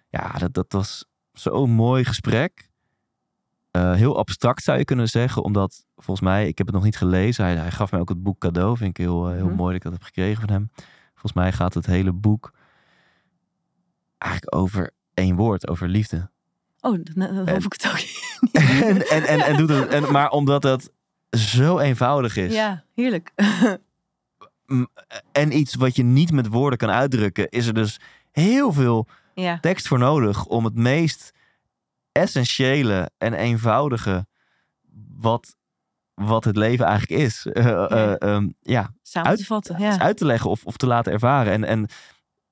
ja, dat, dat was zo'n mooi gesprek. Eh, heel abstract zou je kunnen zeggen, omdat volgens mij, ik heb het nog niet gelezen. Hij, hij gaf mij ook het boek cadeau. Vind ik heel, eh, heel Mhm. mooi dat ik dat heb gekregen van hem. Volgens mij gaat het hele boek eigenlijk over één woord, over liefde. Oh, dan, dan En- hoef ik het ook [laughs] niet. en, en, en, en doet het, en, maar omdat het zo eenvoudig is. Ja, heerlijk. En iets wat je niet met woorden kan uitdrukken, is er dus heel veel ja. tekst voor nodig om het meest essentiële en eenvoudige wat, wat het leven eigenlijk is, [laughs] eh, eh, ehm, ja, Samen Uit- te vatten. Ja. uit te leggen of, of te laten ervaren. En, en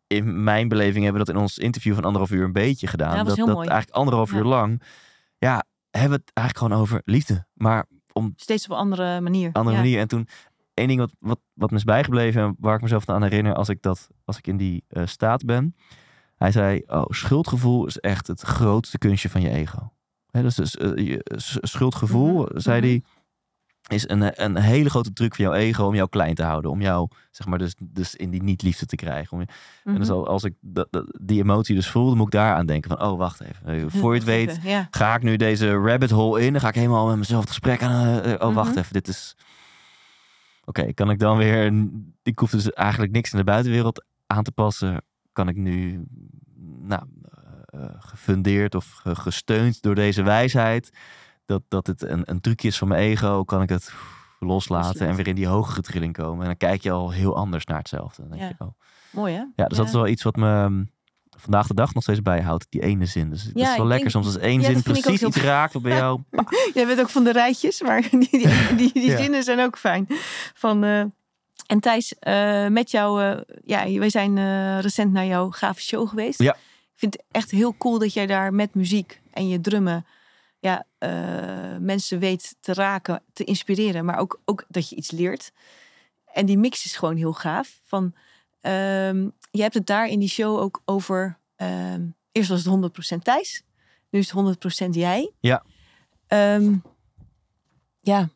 in mijn beleving hebben we dat in ons interview van anderhalf uur een beetje gedaan. Ja, dat dat eigenlijk anderhalf Ja. uur lang, ja, hebben we het eigenlijk gewoon over liefde. Maar Steeds op een andere manier. andere manier. En toen één ding wat, wat, wat me is bijgebleven en waar ik mezelf aan herinner als ik, dat, als ik in die eh, staat ben. Hij zei, oh, schuldgevoel is echt het grootste kunstje van je ego. Hè, dus dus, eh, je schuldgevoel, Mhm, zei mhm. hij, is een, een hele grote truc van jouw ego om jou klein te houden. Om jou, zeg maar, dus, dus in die niet-liefde te krijgen. Om je- En dus Mhm. al- als ik dat, dat- die emotie dus voel, dan moet ik daar aan denken van, oh, wacht even. Eh, [laughs] Voor je het weet, Ja. ga ik nu deze rabbit hole in. Dan ga ik helemaal met mezelf het gesprek aan. eh, eh, oh, wacht even, dit is... Oké, kan ik dan weer... Ik hoef dus eigenlijk niks in de buitenwereld aan te passen. Kan ik nu, nou, eh, eh, gefundeerd of ge- gesteund door deze wijsheid... dat, dat het een, een trucje is van mijn ego, kan ik het loslaten, en weer in die hogere trilling komen. En dan kijk je al heel anders naar hetzelfde. Dan denk Ja. je, oh. Mooi hè? Ja, dus dat is wel iets wat me mm, vandaag de dag nog steeds bijhoudt. Die ene zin. Dus het Ja, is wel lekker denk- soms als één zin precies iets raakt wat bij [laughs] jou... Jij bent ook van de rijtjes, maar [laughs] die, die, die, zinnen zijn ook fijn. Van, eh, en Thijs, eh, met jou, eh, ja, wij zijn eh, recent naar jouw gave show geweest. Ja. Ik vind het echt heel cool dat jij daar met muziek en je drummen ja, mensen weet te raken, te inspireren, maar ook, ook dat je iets leert. En die mix is gewoon heel gaaf. Van, ehm, je hebt het daar in die show ook over. ehm, eerst was het 100% Thijs, nu is het 100% jij. Ja. Ehm, ja,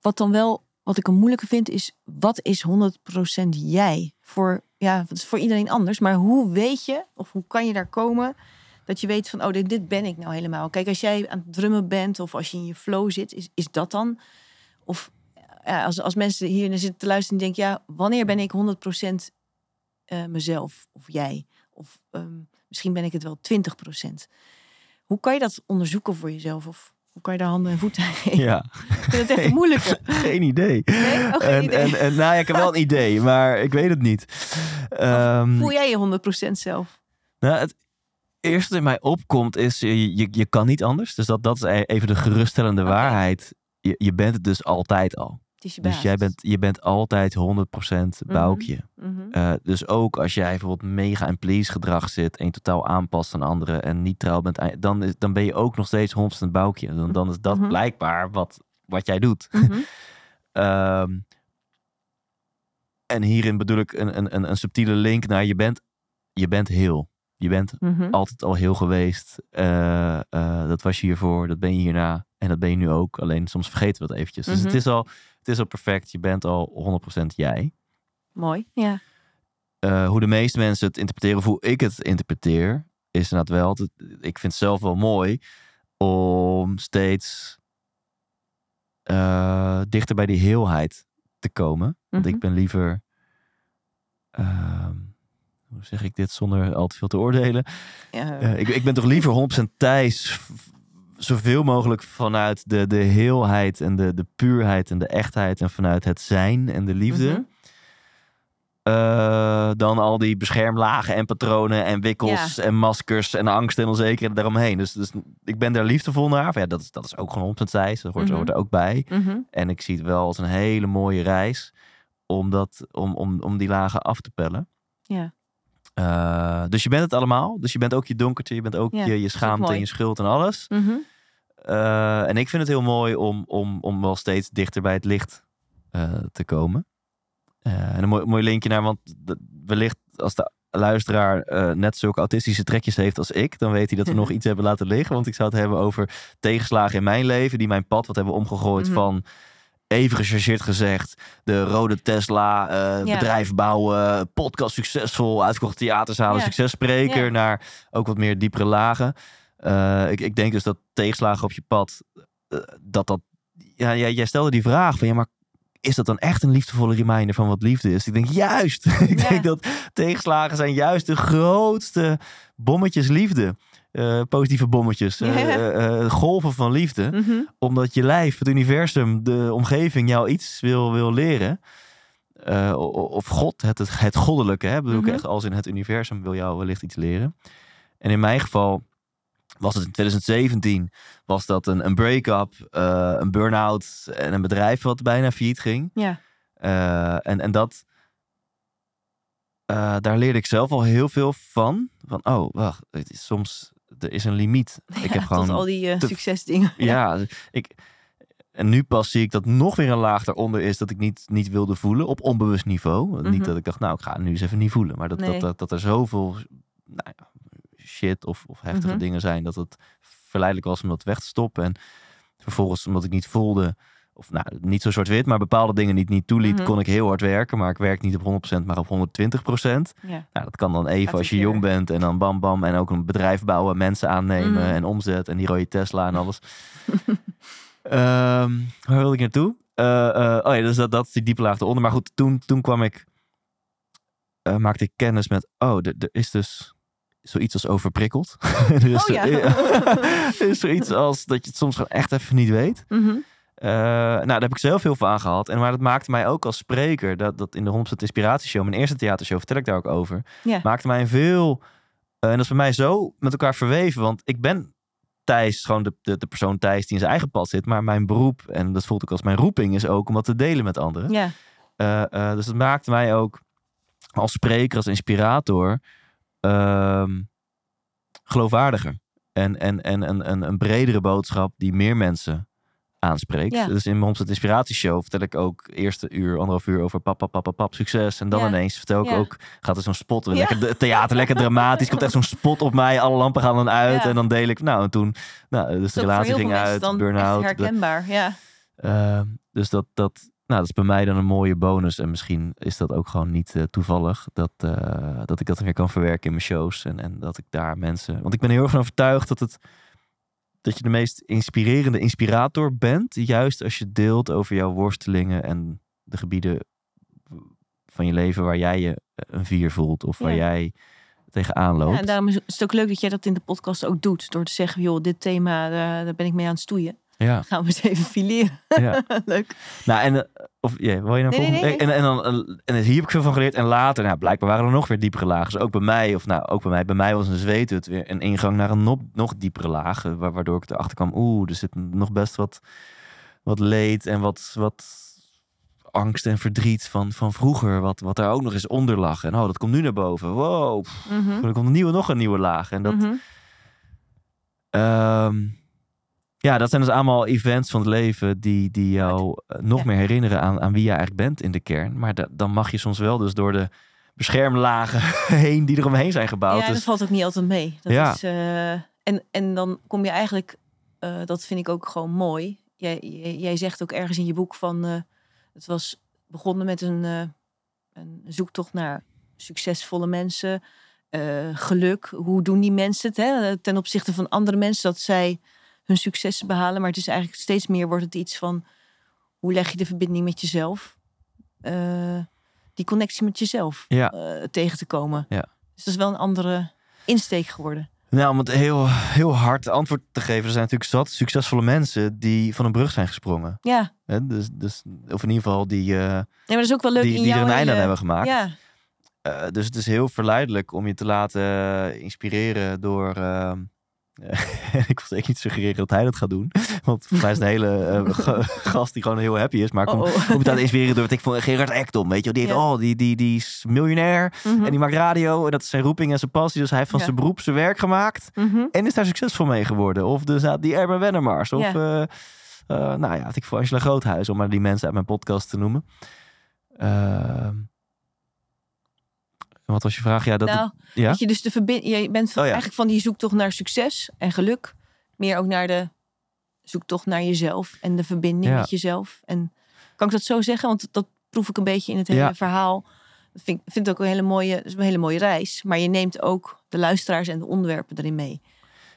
wat dan wel, wat ik een moeilijke vind, is wat is 100% jij? Voor, ja, het is voor iedereen anders, maar hoe weet je, of hoe kan je daar komen, dat je weet van, oh, dit, dit ben ik nou helemaal. Kijk, als jij aan het drummen bent of als je in je flow zit, is, is dat dan? Of ja, als, als mensen hier naar zitten te luisteren en denken, ja, wanneer ben ik 100% eh, mezelf of jij? Of ehm, misschien ben ik het wel 20%. Hoe kan je dat onderzoeken voor jezelf? Of hoe kan je daar handen en voeten aan geven? Ja, Ik vind het echt [laughs] een moeilijke. geen idee. Nee? Oh, geen en, idee. En, en, nou ja, ik heb wel een idee, maar ik weet het niet. Ehm, Voel jij je 100% zelf? nou, het eerste wat in mij opkomt is, je, je, je kan niet anders. Dus dat, dat is e- even de geruststellende waarheid. Je, je bent het dus altijd al. Dus jij bent, je bent altijd 100% boukje. Mhm. Eh, dus ook als jij bijvoorbeeld mega en please gedrag zit en je totaal aanpast aan anderen en niet trouw bent, dan, is, dan ben je ook nog steeds 100% boukje. Dan, dan is dat Mhm. blijkbaar wat, wat jij doet. Mhm. [laughs] Ehm, en hierin bedoel ik een, een, een, een subtiele link naar je bent, je bent heel. Je bent Mhm. altijd al heel geweest. Eh, eh, dat was je hiervoor, dat ben je hierna. En dat ben je nu ook. Alleen soms vergeten we dat eventjes. Dus Mhm. het, is al, het is al perfect. Je bent al 100% jij. Mooi, ja. Eh, hoe de meeste mensen het interpreteren, of hoe ik het interpreteer, is inderdaad wel. dat- ik vind het zelf wel mooi om steeds eh, dichter bij die heelheid te komen. Want Mhm. ik ben liever. ehm, hoe zeg ik dit zonder al te veel te oordelen? ja. Eh, ik, ik ben toch liever 100% Thijs. Zoveel mogelijk vanuit de, de heelheid en de, de puurheid en de echtheid. En vanuit het zijn en de liefde. Mhm. Eh, dan al die beschermlagen en patronen en wikkels en maskers en angst en onzekerheid daaromheen. Dus, dus ik ben daar liefdevol naar. Ja, dat, is, dat is ook gewoon 100% Thijs. Dat hoort, hoort er ook bij. Mhm. En ik zie het wel als een hele mooie reis om, dat, om, om, om die lagen af te pellen. Ja. Eh, dus je bent het allemaal. Dus je bent ook je donkertje, je bent ook Ja, je, je schaamte en je schuld en alles. Mhm. Eh, en ik vind het heel mooi om, om, om wel steeds dichter bij het licht eh, te komen. En een mooi, mooi linkje naar, want wellicht als de luisteraar net zulke autistische trekjes heeft als ik, dan weet hij dat we [laughs] nog iets hebben laten liggen. Want ik zou het hebben over tegenslagen in mijn leven, die mijn pad wat hebben omgegooid Mhm. van even gechargeerd gezegd, de rode Tesla, eh, Ja. bedrijf bouwen, podcast succesvol, uitverkochte theaterzalen, Ja. successpreker, Ja. naar ook wat meer diepere lagen. Eh, ik, ik denk dus dat tegenslagen op je pad, eh, dat dat, ja, jij, jij stelde die vraag van, ja, maar is dat dan echt een liefdevolle reminder van wat liefde is? Ik denk juist. [laughs] ik denk dat tegenslagen zijn juist de grootste bommetjes liefde. Eh, positieve bommetjes, [laughs] eh, eh, golven van liefde Mhm. omdat je lijf, het universum, de omgeving jou iets wil, wil leren. Of God, het, het, het goddelijke, hè, bedoel Mhm. ik echt als in het universum wil jou wellicht iets leren. En in mijn geval was het in 2017, was dat een, een break-up, een burn-out en een bedrijf wat bijna failliet ging. Ja. En, en dat, daar leerde ik zelf al heel veel van. Van, oh, wacht, het is soms, er is een limiet. [laughs] Ik heb gewoon Tot al die eh, te- succesdingen. [laughs] ja, ik, en nu pas zie ik dat nog weer een laag daaronder is dat ik niet, niet wilde voelen op onbewust niveau. Mhm. Niet dat ik dacht, nou, ik ga nu eens even niet voelen. Maar dat, Nee. dat, dat, dat er zoveel nou ja, shit of, of heftige Mhm. dingen zijn dat het verleidelijk was om dat weg te stoppen. En vervolgens, omdat ik niet voelde, of nou, niet zo zwart-wit, maar bepaalde dingen niet, niet toeliet, Mhm. kon ik heel hard werken. Maar ik werk niet op 100%, maar op 120%. Ja. Nou, dat kan dan even als je jong bent en dan bam bam en ook een bedrijf bouwen, mensen aannemen Mhm. en omzet en die rode Tesla en alles. [laughs] Ehm, waar wilde ik naartoe? Eh, eh, oh ja, dus dat, dat is die diepe laag eronder. Maar goed, toen, toen kwam ik, eh, maakte ik kennis met, oh, er is dus zoiets als overprikkeld. [laughs] er, [laughs] is, Oh ja. er is zoiets als dat je het soms gewoon echt even niet weet. Mhm. Eh, nou, daar heb ik zelf heel veel aan gehad. En maar dat maakte mij ook als spreker, dat, dat in de 100% Inspiratieshow, mijn eerste theatershow, vertel ik daar ook over. Ja. Maakte mij een veel, eh, en dat is bij mij zo met elkaar verweven. Want ik ben Thijs, gewoon de, de, de persoon Thijs die in zijn eigen pad zit. Maar mijn beroep, en dat voelt ook als mijn roeping, is ook om dat te delen met anderen. Ja. Eh, dus het maakte mij ook als spreker, als inspirator, ehm, geloofwaardiger. En, en, en een, een, een bredere boodschap die meer mensen aanspreekt. Ja. Dus in mijn 100% Inspiratieshow vertel ik ook eerste uur, anderhalf uur over pap, pap, pap, pap, succes. En dan Ja. ineens vertel ik Ja. ook, gaat er zo'n spot, lekker de- theater, lekker dramatisch. Komt echt zo'n spot op mij, alle lampen gaan dan uit. En dan deel ik, nou en toen, nou, dus de relatie ging uit, burn-out. herkenbaar. Ja. Ehm, dus dat, dat, nou, dat is bij mij dan een mooie bonus. En misschien is dat ook gewoon niet eh, toevallig. Dat, eh, dat ik dat weer kan verwerken in mijn shows. En, en dat ik daar mensen. Want ik ben heel erg van overtuigd dat, het, dat je de meest inspirerende inspirator bent. Juist als je deelt over jouw worstelingen en de gebieden van je leven waar jij je een vier voelt. Of waar Ja. jij tegenaan loopt. Ja, en daarom is het ook leuk dat jij dat in de podcast ook doet. Door te zeggen, joh, dit thema, daar, daar ben ik mee aan het stoeien. Ja, Gaan we eens even fileren. ja. [laughs] leuk. Nou, en, eh, of, wil je nou Nee, nee, volgende? nee, En, en, dan, eh, en hier heb ik veel van geleerd. En later, nou, blijkbaar waren er nog weer diepere lagen. Dus ook bij mij, of nou, ook bij mij, bij mij was een zweet het weer een ingang naar een nog, nog diepere laag. wa- Waardoor ik erachter kwam, oeh, er zit nog best wat, wat leed en wat, wat angst en verdriet van, van vroeger. Wat, wat daar ook nog eens onder lag. En oh, dat komt nu naar boven. Wow, Mhm. er komt een nieuwe, nog een nieuwe laag. En dat. Ehm, ja, dat zijn dus allemaal events van het leven die, die jou eh, nog Ja. meer herinneren aan, aan wie je eigenlijk bent in de kern. Maar da- dan mag je soms wel dus door de beschermlagen [laughs] heen die er omheen zijn gebouwd. Ja, dat dus, valt ook niet altijd mee. Dat Ja. is, eh, en, en dan kom je eigenlijk, eh, dat vind ik ook gewoon mooi. Jij, jij, jij zegt ook ergens in je boek van, het was begonnen met een, een zoektocht naar succesvolle mensen, geluk. Hoe doen die mensen het hè? ten opzichte van andere mensen dat zij hun succes behalen? Maar het is eigenlijk steeds meer wordt het iets van, hoe leg je de verbinding met jezelf? Eh, die connectie met jezelf Ja. eh, tegen te komen. Ja. Dus dat is wel een andere insteek geworden. nou, om het heel, heel hard antwoord te geven, er zijn natuurlijk zat succesvolle mensen die van een brug zijn gesprongen. Ja? Dus, dus, of in ieder geval die, eh, nee, maar dat is ook wel leuk die, in die er een einde aan hebben gemaakt. Ja, dus het is heel verleidelijk om je te laten inspireren door. ehm, [laughs] ik wil zeker niet suggereren dat hij dat gaat doen. Want volgens mij is een hele eh, [laughs] ga- gast die gewoon heel happy is. Maar kom, Oh, oh. te inspireren door wat ik vond Gerard Ekdom. Weet je, die, heeft, Ja. oh, die, die, die is miljonair. Mhm, En die maakt radio. En dat is zijn roeping en zijn passie. Dus hij heeft van Ja. zijn beroep zijn werk gemaakt. mhm. En is daar succesvol mee geworden. Of dus die Erben Wennemars. Of Ja. Eh, nou ja, ik voor Angela Groothuis, om maar die mensen uit mijn podcast te noemen. Ehm, wat was je vraag? Ja, dat, nou, ja? dat je dus de verbind, je bent van, Oh ja. eigenlijk van die zoektocht naar succes en geluk, meer ook naar de zoektocht naar jezelf en de verbinding Ja. met jezelf. En kan ik dat zo zeggen? Want dat proef ik een beetje in het hele verhaal. Ik vind, vind het ook een hele mooie, een hele mooie reis. Maar je neemt ook de luisteraars en de onderwerpen erin mee.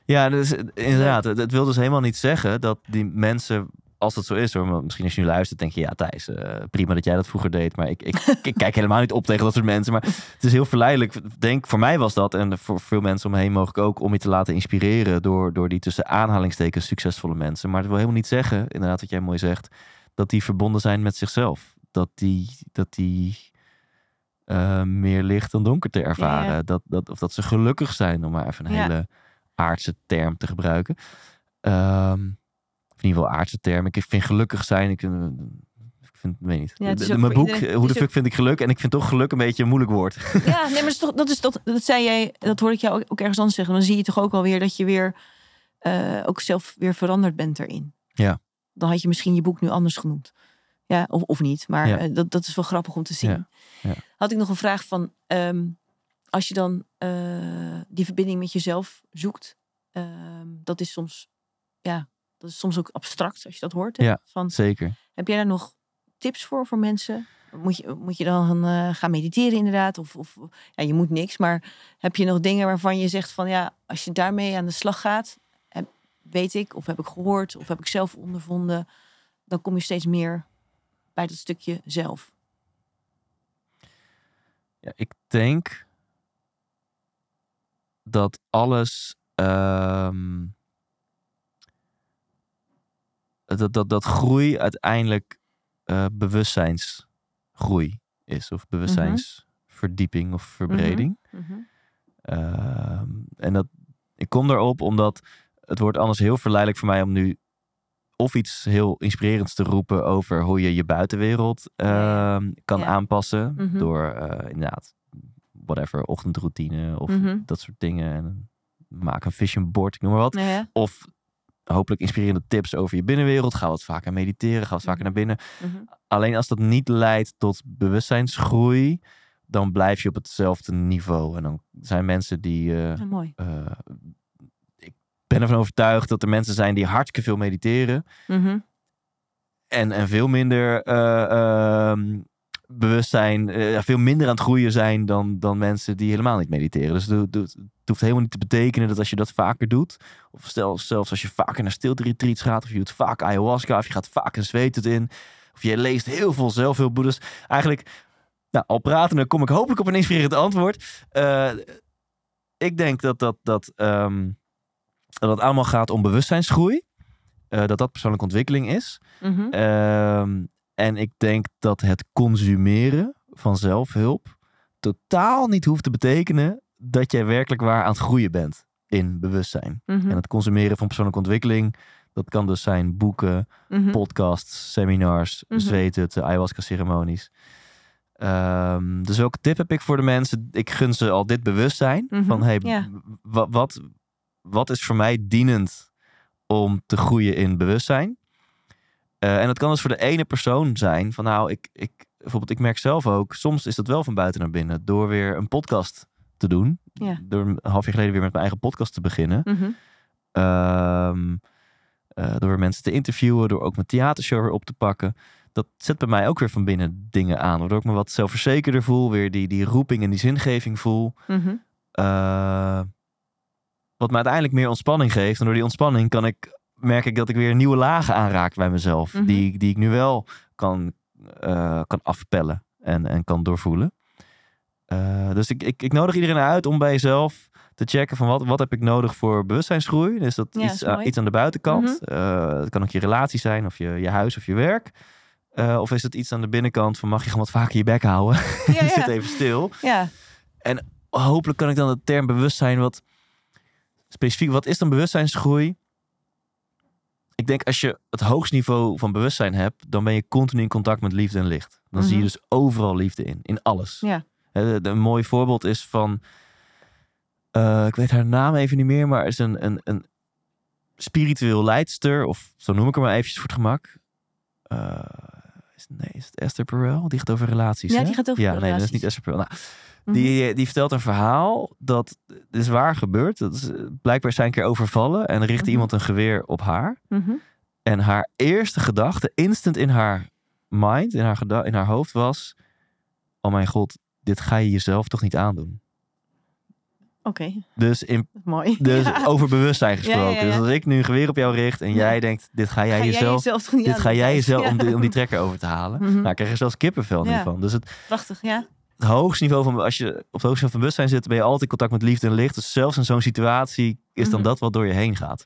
Ja, dus, eh, inderdaad. Het wil dus helemaal niet zeggen dat die mensen, als dat zo is hoor, misschien als je nu luistert, denk je, ja Thijs, eh, prima dat jij dat vroeger deed, maar ik, ik, ik [laughs] kijk helemaal niet op tegen dat soort mensen. Maar het is heel verleidelijk. Denk, voor mij was dat, en voor veel mensen om me heen mogelijk ook, om je te laten inspireren door, door die tussen aanhalingstekens succesvolle mensen. Maar het wil helemaal niet zeggen, inderdaad wat jij mooi zegt, dat die verbonden zijn met zichzelf. Dat die, dat die eh, meer licht dan donker te ervaren. Ja, ja. Dat, dat, of dat ze gelukkig zijn, om maar even een Ja. hele aardse term te gebruiken. Ehm, in ieder geval aardse term. Ik vind gelukkig zijn. Ik, eh, ik vind, weet niet. Ja, De- mijn boek, iedereen- Hoe de fuck vind ik geluk? En ik vind toch geluk een beetje een moeilijk woord. Ja, nee, maar dat, is toch, dat, is, dat, dat zei jij, dat hoor ik jou ook, ergens anders zeggen. Dan zie je toch ook alweer dat je weer eh, ook zelf weer veranderd bent erin. Ja. Dan had je misschien je boek nu anders genoemd. Ja, of, of niet. Maar Ja. eh, dat, dat is wel grappig om te zien. Ja, ja. Had ik nog een vraag van, ehm, als je dan die verbinding met jezelf zoekt, ehm, dat is soms, ja, dat is soms ook abstract als je dat hoort. Hè? Ja. Van, Zeker. heb jij daar nog tips voor voor mensen? Moet je, moet je dan eh, gaan mediteren inderdaad? Of, of ja, je moet niks, maar heb je nog dingen waarvan je zegt van ja, als je daarmee aan de slag gaat, heb, weet ik, of heb ik gehoord, of heb ik zelf ondervonden, dan kom je steeds meer bij dat stukje zelf. Ja, ik denk dat alles. ehm, dat, dat, dat groei uiteindelijk eh, bewustzijnsgroei is. Of bewustzijnsverdieping of verbreding. Ehm, en dat, ik kom daarop omdat het wordt anders heel verleidelijk voor mij om nu of iets heel inspirerends te roepen over hoe je je buitenwereld ehm, kan Ja. aanpassen. Mhm. Door eh, inderdaad, whatever, ochtendroutine of Mhm. dat soort dingen. En maak een vision board, ik noem maar wat. Ja. Of hopelijk inspirerende tips over je binnenwereld. Ga wat vaker mediteren, ga wat vaker Mhm. naar binnen. Mhm. Alleen als dat niet leidt tot bewustzijnsgroei, dan blijf je op hetzelfde niveau. En dan zijn mensen die. eh, mooi. eh, ik ben ervan overtuigd dat er mensen zijn die hartstikke veel mediteren. Mhm. En, en veel minder eh, ehm, bewust zijn, eh, veel minder aan het groeien zijn dan, dan mensen die helemaal niet mediteren. Dus het, het- het hoeft helemaal niet te betekenen dat als je dat vaker doet, of stel zelfs als je vaker naar stilte retreats gaat, of je doet vaak ayahuasca, of je gaat vaak een zweet in, of je leest heel veel zelfhulpboeddhas. Eigenlijk, nou, al praten, dan kom ik hopelijk op een inspirerend antwoord. Eh, ik denk dat dat, dat, ehm, dat het allemaal gaat om bewustzijnsgroei. Eh, dat dat persoonlijke ontwikkeling is. Mhm. Ehm, en ik denk dat het consumeren van zelfhulp totaal niet hoeft te betekenen dat jij werkelijk waar aan het groeien bent in bewustzijn. Mhm. En het consumeren van persoonlijke ontwikkeling, dat kan dus zijn boeken, Mhm. podcasts, seminars, Mhm. zweethutten, ayahuasca-ceremonies. Ehm, dus welke tip heb ik voor de mensen? Ik gun ze al dit bewustzijn. Mhm, Van hey, wat, wat is voor mij dienend om te groeien in bewustzijn? Eh, en dat kan dus voor de ene persoon zijn. Van nou, ik, ik, bijvoorbeeld, ik merk zelf ook, soms is dat wel van buiten naar binnen. Door weer een podcast te doen. Ja. Door een half jaar geleden weer met mijn eigen podcast te beginnen. Ehm, eh, door weer mensen te interviewen, door ook mijn theatershow weer op te pakken. Dat zet bij mij ook weer van binnen dingen aan. Waardoor ik me wat zelfverzekerder voel. Weer die, die roeping en die zingeving voel. Mhm. Eh, wat me uiteindelijk meer ontspanning geeft. En door die ontspanning kan ik, merk ik dat ik weer nieuwe lagen aanraak bij mezelf. Mhm. die, die ik nu wel kan, eh, kan afpellen en, en kan doorvoelen. Eh, dus ik, ik, ik nodig iedereen uit om bij jezelf te checken van wat, wat heb ik nodig voor bewustzijnsgroei. Is dat Ja, iets, iets aan de buitenkant? Eh, het kan ook je relatie zijn of je, je huis of je werk. Eh, of is het iets aan de binnenkant van mag je gewoon wat vaker je bek houden? [laughs] Ja, Zit ja. even stil ja. hopelijk kan ik dan de term bewustzijn wat specifiek. Wat is dan bewustzijnsgroei? Ik denk als je het hoogst niveau van bewustzijn hebt, dan ben je continu in contact met liefde en licht. Dan zie je Mhm. dus overal liefde in, in alles. Ja. Een mooi voorbeeld is van, eh, ik weet haar naam even niet meer, maar is een, een, een spiritueel leidster, of zo noem ik hem maar eventjes voor het gemak. Eh, is, nee, is het Esther Perel? Die gaat over relaties, Ja, hè? die gaat over ja, nee, dat is niet Esther Perel. Nou. Die, die vertelt een verhaal dat is waar gebeurd. Dat is, eh, blijkbaar zijn een keer overvallen en richtte Mhm. iemand een geweer op haar. Mhm. En haar eerste gedachte, instant in haar mind, in haar, in haar hoofd was... Oh mijn god, dit ga je jezelf toch niet aandoen? Oké, Dus, in, mooi. [laughs] dus Ja. over bewustzijn gesproken. ja, ja. Dus als ik nu een geweer op jou richt en jij denkt... Dit ga jij Ga jezelf... toch niet dit ga jij jezelf om, die, om die trekker over te halen. Mhm. Nou, krijg je zelfs kippenvel Ja. van. Dus het, Prachtig, ja. Het hoogste niveau van... Als je op het hoogste niveau van bewustzijn zit... ben je altijd in contact met liefde en licht. Dus zelfs in zo'n situatie is dan Mhm. dat wat door je heen gaat.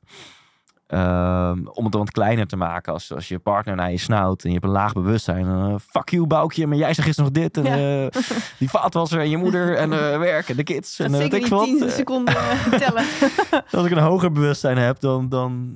Ehm, om het dan wat kleiner te maken. Als, als je partner naar je snauwt en je hebt een laag bewustzijn. dan, eh, fuck you, Boukje. Maar jij zegt gisteren nog dit. En Ja. eh, die vaatwasser en je moeder en eh [laughs] werk en de kids. En Dat zeker weet ik wat. 10 Eh, seconden [laughs] tellen. als ik een hoger bewustzijn heb, dan, dan,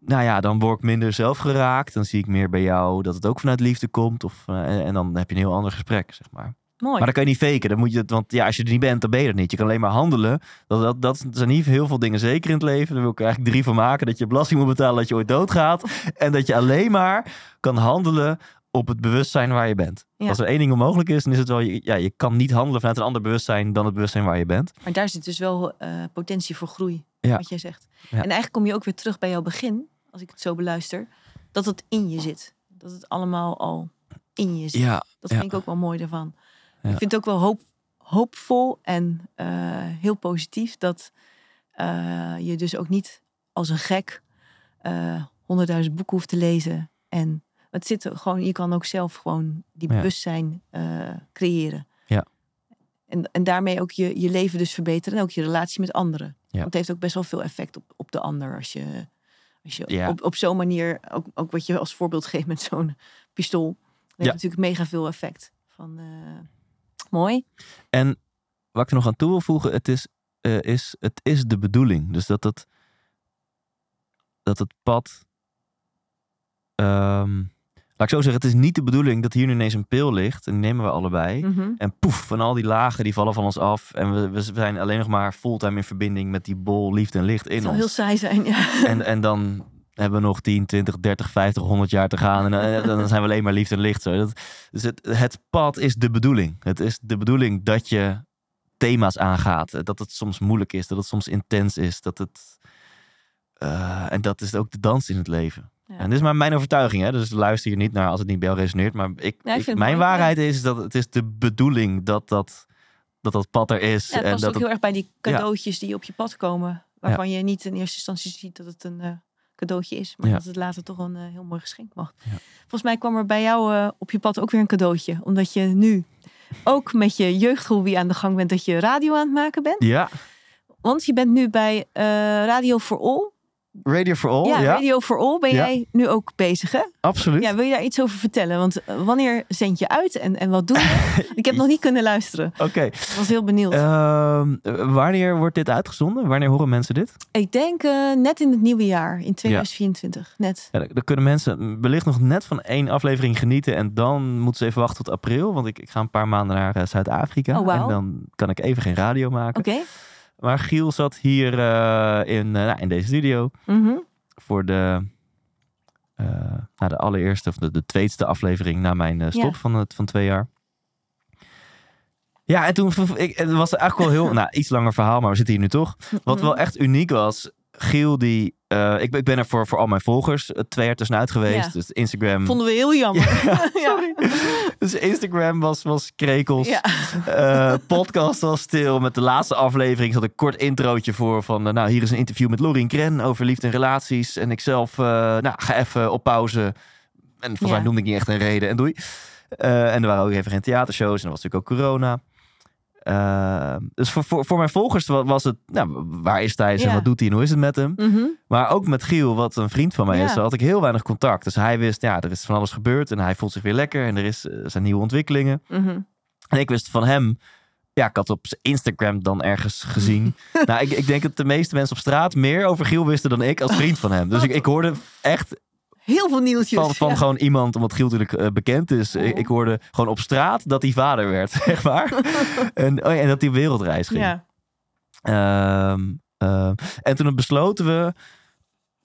nou ja, dan word ik minder zelf geraakt. Dan zie ik meer bij jou dat het ook vanuit liefde komt. Of, en, en dan heb je een heel ander gesprek, zeg maar. Mooi. Maar dan kan je niet faken. Dan moet je het, want ja, als je er niet bent, dan ben je er niet. Je kan alleen maar handelen. Dat, dat, dat zijn niet heel veel dingen zeker in het leven. Daar wil ik eigenlijk drie van maken. Dat je belasting moet betalen, dat je ooit doodgaat. [laughs] en dat je alleen maar kan handelen op het bewustzijn waar je bent. Ja. Als er één ding onmogelijk is, dan is het wel... Je, ja, je kan niet handelen vanuit een ander bewustzijn dan het bewustzijn waar je bent. Maar daar zit dus wel eh, potentie voor groei, Ja. wat jij zegt. Ja. En eigenlijk kom je ook weer terug bij jouw begin, als ik het zo beluister, dat het in je zit. Dat het allemaal al in je zit. Ja, Dat vind ik ook wel mooi daarvan. Ja. Ik vind het ook wel hoop, hoopvol en eh, heel positief dat eh, je dus ook niet als een gek eh, honderdduizend boeken hoeft te lezen. En het zit er gewoon, je kan ook zelf gewoon die Ja. bewustzijn creëren. Ja. En, en daarmee ook je, je leven dus verbeteren en ook je relatie met anderen. Ja. Want het heeft ook best wel veel effect op, op de ander als je, als je Ja. op, op zo'n manier, ook, ook wat je als voorbeeld geeft met zo'n pistool. Dat heeft natuurlijk mega veel effect. Van, mooi. En wat ik er nog aan toe wil voegen, het is, eh, is, het is de bedoeling. Dus dat het, dat het pad. ehm, laat ik zo zeggen, het is niet de bedoeling dat hier nu ineens een pil ligt. En die nemen we allebei. Mhm. En poef, van al die lagen die vallen van ons af. En we, we zijn alleen nog maar fulltime in verbinding met die bol liefde en licht Het in ons. heel saai zijn, ja. En, en dan hebben we nog 10, 20, 30, 50, 100 jaar te gaan. En dan, dan zijn we alleen maar liefde en licht. Zo. Dat, dus het, het pad is de bedoeling. Het is de bedoeling dat je thema's aangaat. Dat het soms moeilijk is. Dat het soms intens is. Dat het, eh, en dat is ook de dans in het leven. Ja. En dit is maar mijn overtuiging. Hè? Dus luister je niet naar als het niet bij jou resoneert. Maar ik, Ja, ik ik- vind het mijn waarheid is dat het is de bedoeling dat dat, dat, dat pad er is. Ja, het en dat ook het- heel erg bij die cadeautjes die op je pad komen. Waarvan je niet in eerste instantie ziet dat het een eh, cadeautje is. Maar Ja. dat het later toch een eh, heel mooi geschenk mag. Ja. Volgens mij kwam er bij jou eh, op je pad ook weer een cadeautje. Omdat je nu ook met je jeugdhobby aan de gang bent. Dat je radio aan het maken bent. ja, Want je bent nu bij eh, Radio for All. Radio for All. ja, Ja, Radio for All ben Ja. jij nu ook bezig hè? absoluut. Ja, wil je daar iets over vertellen? Want eh, wanneer zend je uit en, en wat doe je? [laughs] Ik heb nog niet kunnen luisteren. Oké. Ik was heel benieuwd. Ehm, wanneer wordt dit uitgezonden? Wanneer horen mensen dit? Ik denk eh, net in het nieuwe jaar, in 2024. Net. Ja, dan kunnen mensen wellicht nog net van één aflevering genieten. En dan moeten ze even wachten tot april. Want ik, ik ga een paar maanden naar eh, Zuid-Afrika. Oh, wauw. En dan kan ik even geen radio maken. Oké. Maar Giel zat hier eh, in, eh, nou, in deze studio. Mhm. Voor de, eh, nou, de allereerste of de, de tweede aflevering na mijn stop Ja. van, het, van twee jaar. Ja, en toen ik, het was eigenlijk wel heel, [laughs] nou, iets langer verhaal, maar we zitten hier nu toch. Wat wel echt uniek was, Giel die, eh, ik, ben- ik ben er voor, voor al mijn volgers eh, twee jaar tussenuit geweest. Ja. Dus Instagram. Vonden we heel jammer. [laughs] [laughs] Sorry. Dus Instagram was, was krekels. Ja. Eh, podcast was stil. Met de laatste aflevering zat een kort introotje voor. Van, nou, hier is een interview met Lorien Kren over liefde en relaties. En ik zelf, eh, nou, ga even op pauze. En volgens mij Ja. noemde ik niet echt een reden. En doei. En er waren ook even geen theatershows. En er was natuurlijk ook corona. Eh, dus voor, voor, voor mijn volgers wa- was het, nou, waar is Thijs en wat doet hij en hoe is het met hem? Mhm. Maar ook met Giel, wat een vriend van mij is, had ik heel weinig contact. Dus hij wist, ja, er is van alles gebeurd en hij voelt zich weer lekker en er, is, er zijn nieuwe ontwikkelingen. Mhm. En ik wist van hem, ja, ik had op Instagram dan ergens gezien. [laughs] nou, ik, ik denk dat de meeste mensen op straat meer over Giel wisten dan ik als vriend van hem. Dus ik, ik hoorde echt Heel veel nieuwtjes. van, van ja. gewoon iemand, omdat Giel natuurlijk eh, bekend is. Ik, ik hoorde gewoon op straat dat hij vader werd, [laughs] zeg maar. [laughs] en, oh ja, en dat hij op wereldreis ging. Ja. Ehm, ehm, en toen besloten we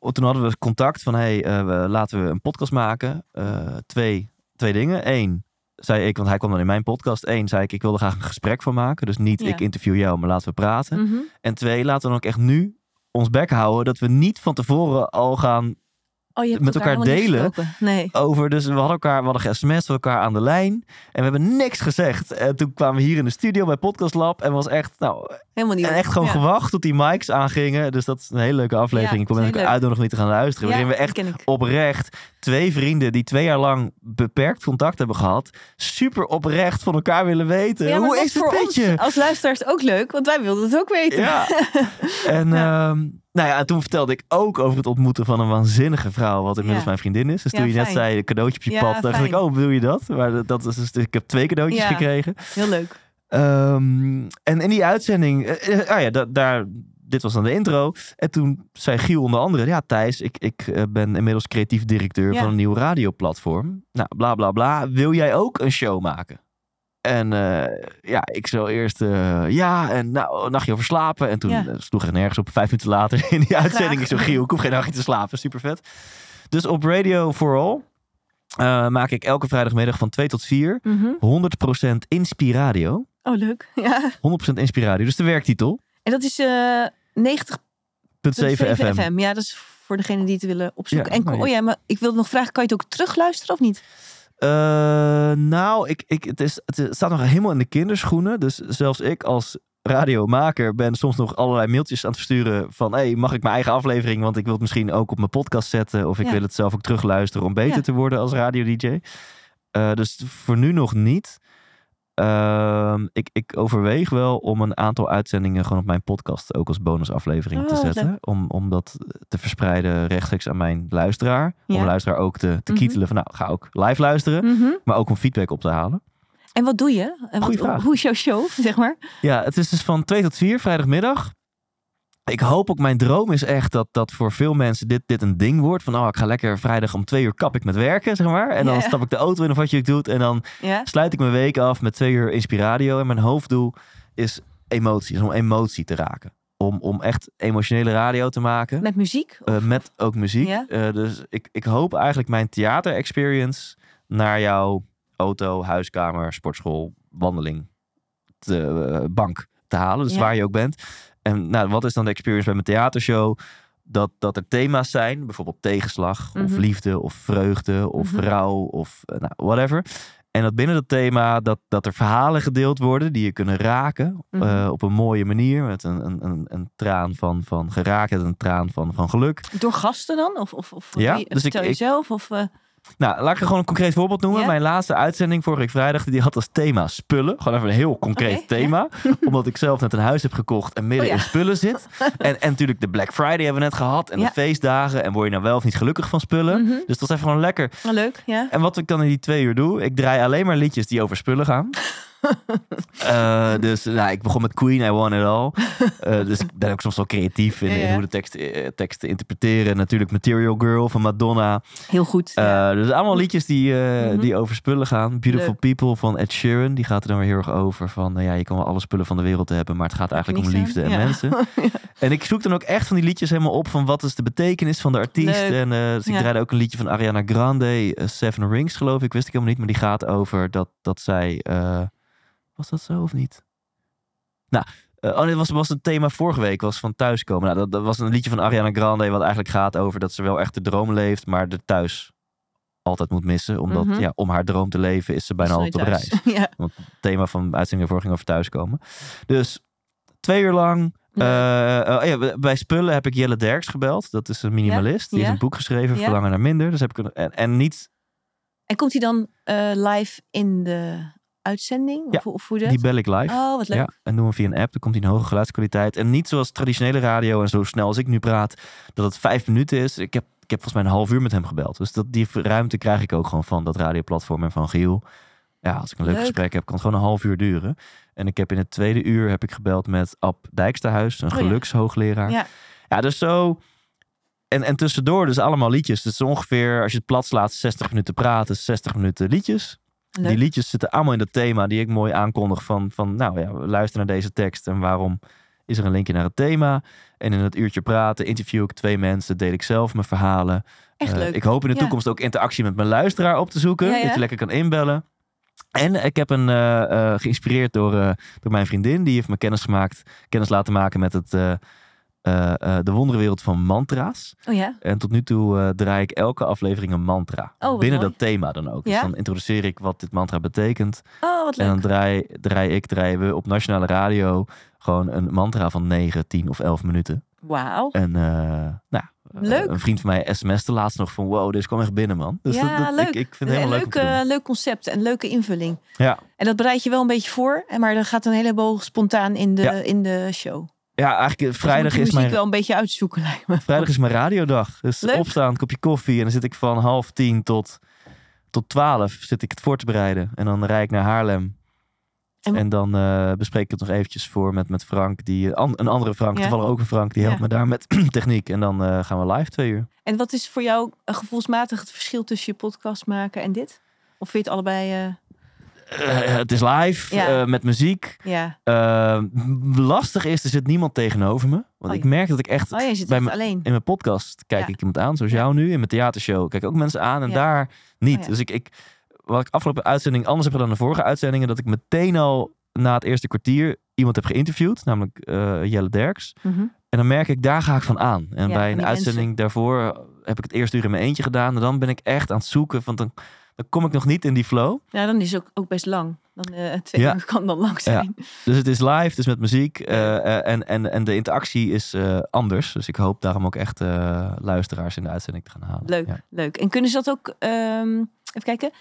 toen hadden we contact van, hey, eh, laten we een podcast maken. Eh, twee, twee dingen. Eén, zei ik, want hij kwam dan in mijn podcast. Eén, zei ik, ik wilde graag een gesprek van maken. Dus niet Ja. ik interview jou, maar laten we praten. Mhm. En twee, laten we dan ook echt nu ons bek houden. Dat we niet van tevoren al gaan Oh, je Met elkaar niet delen. Nee. over. Dus we hadden elkaar, we hadden ge-sms elkaar aan de lijn. En we hebben niks gezegd. En toen kwamen we hier in de studio bij Podcast Lab. En was echt, nou, Helemaal niet. en echt gewoon Ja. gewacht tot die mics aangingen. Dus dat is een hele leuke aflevering. Ja, ik wil dat is mensen heel leuk. uitnodigen om die te gaan luisteren. Ja, waarin we echt oprecht twee vrienden die twee jaar lang beperkt contact hebben gehad. Super oprecht van elkaar willen weten. Hoe is het met je? als luisteraars ook leuk, want wij wilden het ook weten. Ja. [laughs] En, Ja. Nou ja, en toen vertelde ik ook over het ontmoeten van een waanzinnige vrouw, wat inmiddels Ja. mijn vriendin is. Dus Ja, toen je net fijn. zei, een cadeautje op je Ja, pad, dacht ik, oh, bedoel je dat? Maar dat- is dus, ik heb twee cadeautjes gekregen. Heel leuk. Ehm, en in die uitzending, eh, eh, ah ja, da- daar, dit was dan de intro. En toen zei Giel onder andere, ja Thijs, ik, ik eh, ben inmiddels creatief directeur van een nieuw radioplatform. Nou, bla bla bla. Wil jij ook een show maken? En eh, ja, ik zo eerst eh, ja, en nou, een nachtje over slapen. En toen Ja. eh, sloeg ik nergens op. Vijf minuten later [laughs] in die uitzending. Ik zo. Giel, ik hoef geen nachtje te slapen. Super vet. Dus op Radio for All maak ik elke vrijdagmiddag van 2 tot 4 Mhm. 100% Inspiradio. Oh, leuk. [laughs] Ja. 100% Inspiradio. Dus de werktitel. En dat is eh 90 .7 FM. Ja, dat is voor degene die het willen opzoeken. Ja, en oh ja, maar ik wilde nog vragen, kan je het ook terugluisteren of niet? Eh, nou, ik, ik, het, is, het staat nog helemaal in de kinderschoenen. Dus zelfs ik als radiomaker ben soms nog allerlei mailtjes aan het versturen van... hey, mag ik mijn eigen aflevering? Want ik wil het misschien ook op mijn podcast zetten. Of ik Ja. wil het zelf ook terugluisteren om beter Ja. te worden als radio-dj. Eh, dus voor nu nog niet. Ehm, ik, ik overweeg wel om een aantal uitzendingen gewoon op mijn podcast ook als bonusaflevering te Oh, zetten. Om, om dat te verspreiden rechtstreeks aan mijn luisteraar. Om Ja. mijn luisteraar ook te, te Mhm. kietelen van nou, ga ook live luisteren. Mhm. Maar ook om feedback op te halen. En wat doe je? En wat, vraag. Hoe is jouw show, [laughs] zeg maar? Ja, het is dus van 2 tot 4 vrijdagmiddag. Ik hoop ook, mijn droom is echt dat, dat voor veel mensen dit, dit een ding wordt. Van, oh, ik ga lekker vrijdag om twee uur kap ik met werken, zeg maar. En dan stap ik de auto in of wat je ook doet. En dan sluit ik mijn week af met twee uur inspiradio. En mijn hoofddoel is emotie, is om emotie te raken. Om, om echt emotionele radio te maken. Met muziek? Eh, met ook muziek. Eh, dus ik, ik hoop eigenlijk mijn theater-experience naar jouw auto, huiskamer, sportschool, wandeling, te, eh, bank te halen. Dus waar je ook bent. En nou, wat is dan de experience bij mijn theatershow? Dat, dat er thema's zijn, bijvoorbeeld tegenslag, of Mhm. liefde, of vreugde, of Mhm. rouw, of eh, nou, whatever. En dat binnen dat thema, dat, dat er verhalen gedeeld worden die je kunnen raken Mhm. eh, op een mooie manier. Met een, een, een, een traan van, van geraaktheid, een traan van, van geluk. Door gasten dan? Of, of, of Ja, dus ik- vertel je ik- zelf? Of, eh, Nou, laat ik er gewoon een concreet voorbeeld noemen. Ja? Mijn laatste uitzending vorige week vrijdag, die had als thema spullen. Gewoon even een heel concreet thema. [laughs] Omdat ik zelf net een huis heb gekocht en midden Oh ja. in spullen zit. [laughs] En, en natuurlijk de Black Friday hebben we net gehad. En de feestdagen. En word je nou wel of niet gelukkig van spullen. mhm. Dus dat was even gewoon lekker. Oh, leuk, ja. En wat ik dan in die twee uur doe, ik draai alleen maar liedjes die over spullen gaan. Eh, dus nou, ik begon met Queen, I Want It All. [laughs] Eh, dus ik ben ook soms wel creatief in, Ja, ja. in hoe de tekst, eh, teksten interpreteren. Natuurlijk Material Girl van Madonna. Heel goed. ja. Dus allemaal liedjes die, Mhm. die over spullen gaan. Beautiful Leuk. People van Ed Sheeran. Die gaat er dan weer heel erg over. Van ja, je kan wel alle spullen van de wereld hebben. Maar het gaat eigenlijk om liefde en mensen. [laughs] En ik zoek dan ook echt van die liedjes helemaal op. Van wat is de betekenis van de artiest. Leuk. En dus ik draaide ook een liedje van Ariana Grande. Seven Rings geloof ik. Wist ik helemaal niet. Maar die gaat over dat, dat zij... was dat zo of niet? Nou... eh, oh nee, was, was het thema vorige week, was van thuiskomen. Nou, dat, dat was een liedje van Ariana Grande, wat eigenlijk gaat over dat ze wel echt de droom leeft, maar er thuis altijd moet missen. Omdat Mhm. ja, om haar droom te leven is ze bijna altijd op reis. [laughs] ja. Want het thema van de uitzending ervoor ging over thuiskomen. Dus twee uur lang. eh, eh, oh ja, bij- Spullen heb ik Jelle Derks gebeld. Dat is een minimalist. Die Ja. heeft een boek geschreven, Ja. Verlangen naar Minder. Dus heb ik een, en, en niet En komt hij dan eh, live in de uitzending? Ja, Of, of hoe dat? die bel ik live. Oh, wat leuk. Ja, en doen we via een app. Dan komt hij in hoge geluidskwaliteit. En niet zoals traditionele radio en zo snel als ik nu praat, dat het vijf minuten is. Ik heb, ik heb volgens mij een half uur met hem gebeld. Dus dat, die ruimte krijg ik ook gewoon van dat radioplatform en van Giel. Ja, als ik een leuk, Leuk. gesprek heb, kan het gewoon een half uur duren. En ik heb in het tweede uur heb ik gebeld met Ab Dijksterhuis, een Oh ja. gelukshoogleraar. Ja. ja, dus zo. En, en tussendoor dus allemaal liedjes. Dus ongeveer, als je het plat slaat, 60 minuten praten, 60 minuten liedjes. Leuk. Die liedjes zitten allemaal in dat thema die ik mooi aankondig van, van nou ja, luister naar deze tekst en waarom is er een linkje naar het thema. En in het uurtje praten interview ik twee mensen, deel ik zelf mijn verhalen. Echt Eh, leuk. ik hoop in de Ja. toekomst ook interactie met mijn luisteraar op te zoeken. Ja, ja. Dat je lekker kan inbellen. En ik heb een, eh, eh, geïnspireerd door, door mijn vriendin. Die heeft me kennis gemaakt, kennis laten maken met het, eh, eh, de wonderenwereld van mantra's. Oh ja? En tot nu toe eh, draai ik elke aflevering een mantra. Oh, Binnen mooi. dat thema dan ook. Dus dan introduceer ik wat dit mantra betekent. Oh, wat En dan draai, draai ik, draaien we op nationale radio gewoon een mantra van 9, 10 of 11 minuten. Wauw. En nou, Leuk. een vriend van mij sms'te laatst nog van wow, dit kwam echt binnen man. Dus Ja, dat, dat- leuk. Ik, ik vind het helemaal leuk leuk, leuk concept en leuke invulling. Ja. En dat bereid je wel een beetje voor, maar er gaat een heleboel spontaan in de, Ja. in de show. Ja, eigenlijk eh, Dus vrijdag is, mijn, wel een beetje uitzoeken, lijkt me. vrijdag is mijn radiodag. Dus Leuk. opstaan, kopje koffie. En dan zit ik van half tien tot, tot twaalf zit ik het voor te bereiden. En dan rijd ik naar Haarlem. En- En, dan eh, bespreek ik het nog eventjes voor met, met Frank. Die, an- een andere Frank, Ja. toevallig ook een Frank. Die helpt Ja. me daar met [clears throat] techniek. En dan eh, gaan we live twee uur. En wat is voor jou eh, gevoelsmatig het verschil tussen je podcast maken en dit? Of vind je het allebei... eh, Eh, het is live, Ja. eh, met muziek. ja. Eh, lastig is, er zit niemand tegenover me. Want Oh, ik merk dat ik echt... Oh, je zit bij echt alleen. In mijn podcast kijk Ja. ik iemand aan, zoals jou nu. In mijn theatershow kijk ik ook mensen aan. En daar niet. Oh. Dus ik, ik... Wat ik afgelopen uitzending anders heb gedaan dan de vorige uitzendingen... dat ik meteen al na het eerste kwartier iemand heb geïnterviewd. Namelijk eh, Jelle Derks. Mhm. En dan merk ik, daar ga ik van aan. En bij een uitzending daarvoor heb ik het eerste uur in mijn eentje gedaan. En dan ben ik echt aan het zoeken. Want dan, dan kom ik nog niet in die flow. Ja, dan is het ook, ook best lang. Dan, eh, twee Ja. uur [laughs] kan dan lang zijn. Dus het is live, dus met muziek. eh, eh, en, en, en de interactie is anders. Dus ik hoop daarom ook echt luisteraars in de uitzending te gaan halen. Leuk, Ja. leuk. En kunnen ze dat ook... ehm, even kijken.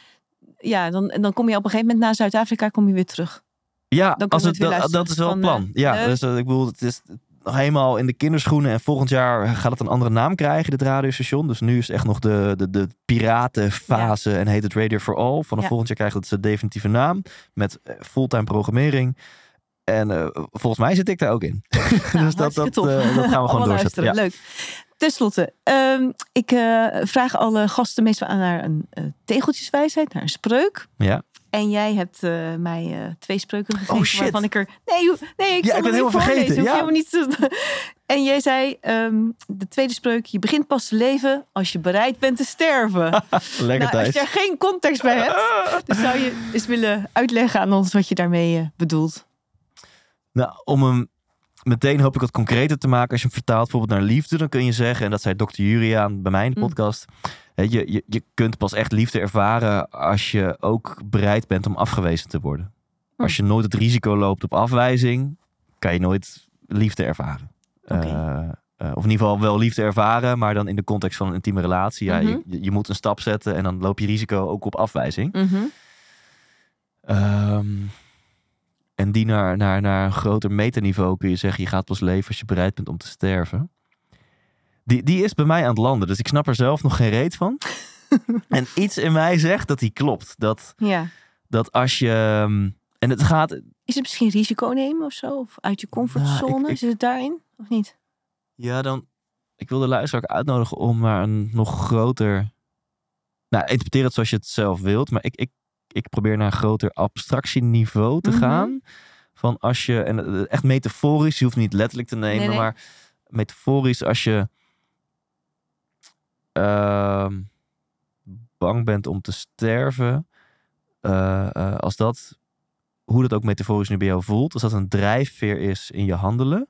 Ja, dan, dan kom je op een gegeven moment na Zuid-Afrika kom je weer terug. Ja, als het, dat, dat is wel het plan. Ja, dus ik bedoel, het is nog helemaal in de kinderschoenen. En volgend jaar gaat het een andere naam krijgen, dit radiostation. Dus nu is het echt nog de, de, de piratenfase en heet het Radio for All. Vanaf Ja. volgend jaar krijgt het zijn definitieve naam. Met eh, fulltime programmering. En eh, volgens mij zit ik daar ook in. Nou, [laughs] dus dat, dat, eh, dat gaan we gewoon doorzetten. Ja. Leuk. Ten slotte, ehm, ik vraag alle gasten meestal aan naar een tegeltjeswijsheid, naar een spreuk. Ja. En jij hebt eh, mij eh, twee spreuken gegeven Oh, shit. waarvan ik er... Nee, nee ik Ja, zal ik ben helemaal vergeten, ja. helemaal niet te- [laughs] En jij zei, ehm, de tweede spreuk, je begint pas te leven als je bereid bent te sterven. [laughs] Lekker nou, als je er geen context bij hebt, [laughs] dan zou je eens willen uitleggen aan ons wat je daarmee eh, bedoelt. Nou, om hem meteen hoop ik wat concreter te maken. Als je hem vertaalt bijvoorbeeld naar liefde, dan kun je zeggen, en dat zei dokter Juriaan bij mij in de Mm. podcast. Je, je, je kunt pas echt liefde ervaren als je ook bereid bent om afgewezen te worden. Mm. Als je nooit het risico loopt op afwijzing, kan je nooit liefde ervaren. Eh, eh, of in ieder geval wel liefde ervaren, maar dan in de context van een intieme relatie. Ja, Mhm. je, je- je moet een stap zetten en dan loop je risico ook op afwijzing. Mhm. Ehm, en die naar, naar, naar een groter metaniveau kun je zeggen, je gaat pas leven als je bereid bent om te sterven. Die, die is bij mij aan het landen, dus ik snap er zelf nog geen reet van. [laughs] en iets in mij zegt dat die klopt. Dat, Ja. dat als je... ehm, En het gaat... Is het misschien risico nemen of zo? Of uit je comfortzone? Nou, ik- ik- Zit het daarin? Of niet? Ja, dan... Ik wil de luisteraar ook uitnodigen om naar een nog groter... Nou, interpreteer het zoals je het zelf wilt. Maar ik, ik, ik probeer naar een groter abstractieniveau te Mhm. gaan. Van als je... En eh, echt metaforisch, je hoeft niet letterlijk te nemen. Nee, nee. Maar metaforisch als je... ehm, bang bent om te sterven. eh, eh, als dat... Hoe dat ook metaforisch nu bij jou voelt. Als dat een drijfveer is in je handelen.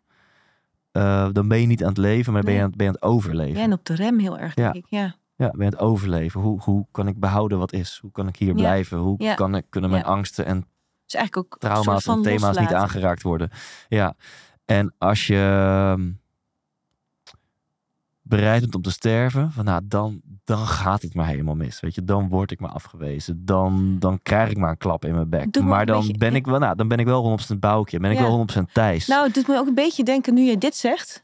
eh, dan ben je niet aan het leven, maar ben je aan, ben je aan het overleven. Ja, en op de rem heel erg, Ja. denk ik. Ja. Ja, ben je aan het overleven. Hoe, hoe kan ik behouden wat is? Hoe kan ik hier Ja. blijven? Hoe Ja. kan ik, kunnen mijn Ja. angsten en Dus eigenlijk ook trauma's en thema's niet aangeraakt worden? Ja. En als je ehm, bereid bent om te sterven, van, nou, dan, dan gaat het maar helemaal mis. Weet je, dan word ik maar afgewezen. Dan, dan krijg ik maar een klap in mijn bek. Doe maar dan beetje- ben ik wel, nou, dan ben ik wel 100% boukje. Ben ik wel 100% Thijs. Nou, het doet me ook een beetje denken, nu je dit zegt...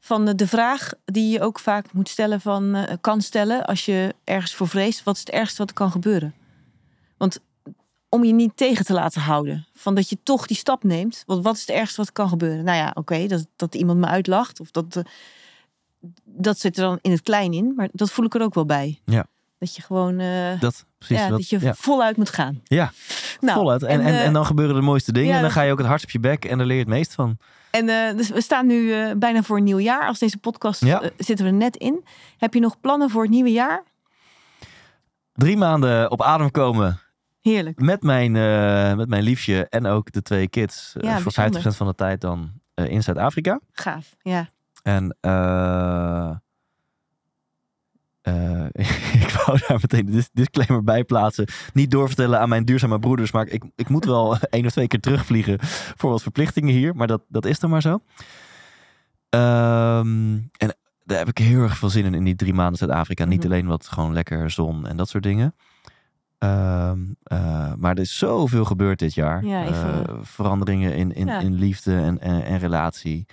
van de- de vraag die je ook vaak moet stellen van, eh, kan stellen... als je ergens voor vreest, wat is het ergste wat er kan gebeuren? Want om je niet tegen te laten houden... van dat je toch die stap neemt... want wat is het ergste wat er kan gebeuren? Nou ja, oké, dat, dat iemand me uitlacht... of dat, eh, dat zit er dan in het klein in... maar dat voel ik er ook wel bij. Ja. Dat je gewoon eh, Dat, precies. ja, dat, dat je ja, voluit moet gaan. Ja, nou, voluit. En, en, eh, en dan gebeuren de mooiste dingen. ja, en dan ga je ook het hardst op je bek en daar leer je het meest van. En eh, dus we staan nu bijna voor een nieuw jaar. Als deze podcast Ja. zitten we er net in. Heb je nog plannen voor het nieuwe jaar? Drie maanden op adem komen Heerlijk. met mijn, met mijn liefje en ook de twee kids. voor bijzonder. 50% van de tijd dan in Zuid-Afrika. Gaaf. Ja. En eh, eh, [laughs] ik wou daar meteen de dis- disclaimer bij plaatsen. Niet doorvertellen aan mijn duurzame broeders, maar ik, ik moet wel [laughs] één of twee keer terugvliegen voor wat verplichtingen hier. Maar dat, dat is dan maar zo. Ehm, en daar heb ik heel erg veel zin in, in die drie maanden Zuid-Afrika. Niet Mhm. alleen wat gewoon lekker zon en dat soort dingen. Ehm, eh, maar er is zoveel gebeurd dit jaar. Ja, veranderingen in, in, Ja. in liefde en, en, en relatie.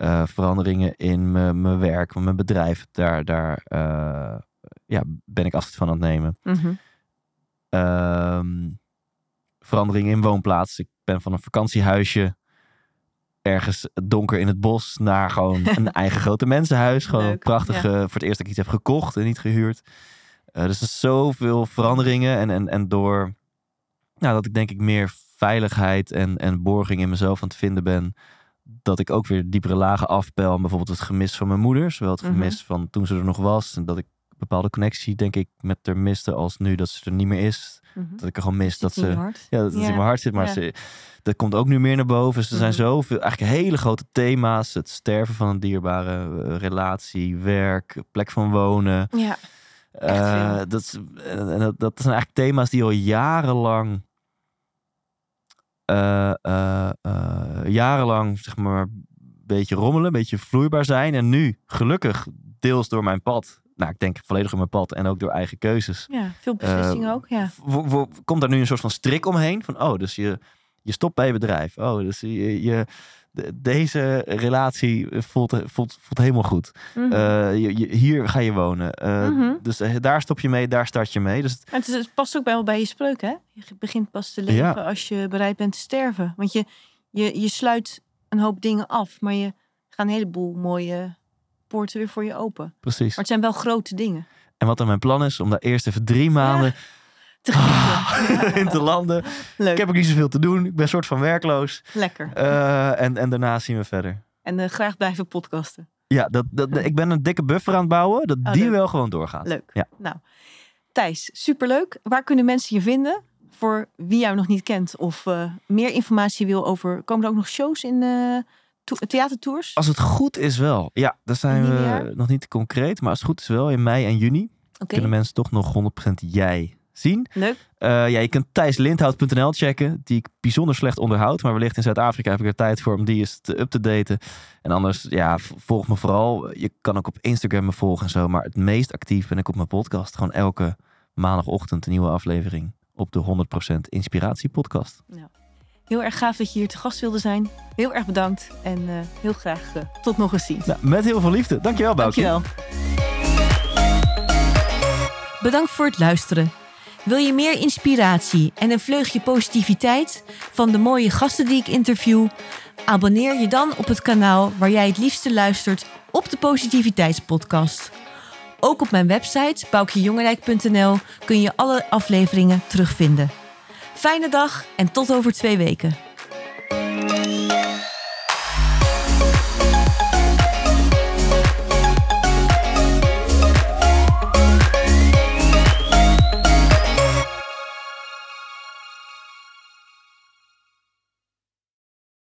Eh, veranderingen in mijn werk, mijn bedrijf. Daar, daar eh, ja, ben ik afscheid van aan het nemen. Mhm. Ehm, veranderingen in woonplaats. Ik ben van een vakantiehuisje ergens donker in het bos naar gewoon [laughs] een eigen grote mensenhuis. Gewoon Leuk, een prachtige, voor het eerst dat ik iets heb gekocht en niet gehuurd. Eh, dus er zoveel veranderingen en, en, en door nou, dat ik denk ik meer veiligheid en, en borging in mezelf aan het vinden ben. Dat ik ook weer diepere lagen afpel. Bijvoorbeeld het gemis van mijn moeder. Zowel het Mhm. gemis van toen ze er nog was. En dat ik bepaalde connectie denk ik met haar miste als nu dat ze er niet meer is. Mhm. Dat ik er gewoon mis dat ze ja, dat in mijn hart zit. Maar ze, dat komt ook nu meer naar boven. Dus er zijn Mhm. zoveel, eigenlijk hele grote thema's. Het sterven van een dierbare eh, relatie, werk, plek van wonen. Ja. Eh, dat, is- en dat, dat zijn eigenlijk thema's die al jarenlang, eh, eh, eh, jarenlang zeg maar, een beetje rommelen, een beetje vloeibaar zijn. En nu, gelukkig, deels door mijn pad. Nou, ik denk volledig door mijn pad en ook door eigen keuzes ja, veel beslissingen ook. Ja. komt daar nu een soort van strik omheen. Van, oh, dus je, je stopt bij je bedrijf. Oh, dus je, je, de- deze relatie voelt, voelt, voelt helemaal goed. Mhm. Eh, je, je- hier ga je wonen. Eh, Mhm. Dus eh, daar stop je mee, daar start je mee. Dus het- Maar het, past ook wel bij je spreuk, hè? Je begint pas te leven Ja. als je bereid bent te sterven. Want je, je, je sluit een hoop dingen af, maar je gaat een heleboel mooie poorten weer voor je open. precies. Maar het zijn wel grote dingen. En wat dan mijn plan is, om daar eerst even drie maanden [laughs] Te genieten. [laughs] in te landen. Leuk, Ik heb ook niet zoveel te doen. Ik ben een soort van werkloos. lekker. Eh, en, en daarna zien we verder. En eh, graag blijven podcasten. Ja, dat, dat, ik ben een dikke buffer aan het bouwen. Dat Oh, die leuk. wel gewoon doorgaat. Leuk. Ja. Nou, Thijs, superleuk. Waar kunnen mensen je vinden? Voor wie jou nog niet kent of eh, meer informatie wil over... Komen er ook nog shows in eh to- theatertours? Als het goed is wel. Ja, daar zijn we jaar? nog niet concreet. Maar als het goed is wel, in mei en juni kunnen mensen toch nog 100% jij zien. leuk. Eh, ja, je kunt thijslindhout.nl checken, die ik bijzonder slecht onderhoud. Maar wellicht in Zuid-Afrika heb ik er tijd voor om die eens te up-te-daten. En anders, ja, volg me vooral. Je kan ook op Instagram me volgen en zo. Maar het meest actief ben ik op mijn podcast. Gewoon elke maandagochtend een nieuwe aflevering op de 100% Inspiratie podcast. Heel erg gaaf dat je hier te gast wilde zijn. Heel erg bedankt en eh, heel graag eh, tot nog eens ziens. Nou, met heel veel liefde. Dankjewel, Boukje. Dankjewel. Bedankt voor het luisteren. Wil je meer inspiratie en een vleugje positiviteit van de mooie gasten die ik interview? Abonneer je dan op het kanaal waar jij het liefste luistert op de Positiviteitspodcast. Ook op mijn website boukjejongerijk.nl kun je alle afleveringen terugvinden. Fijne dag en tot over twee weken.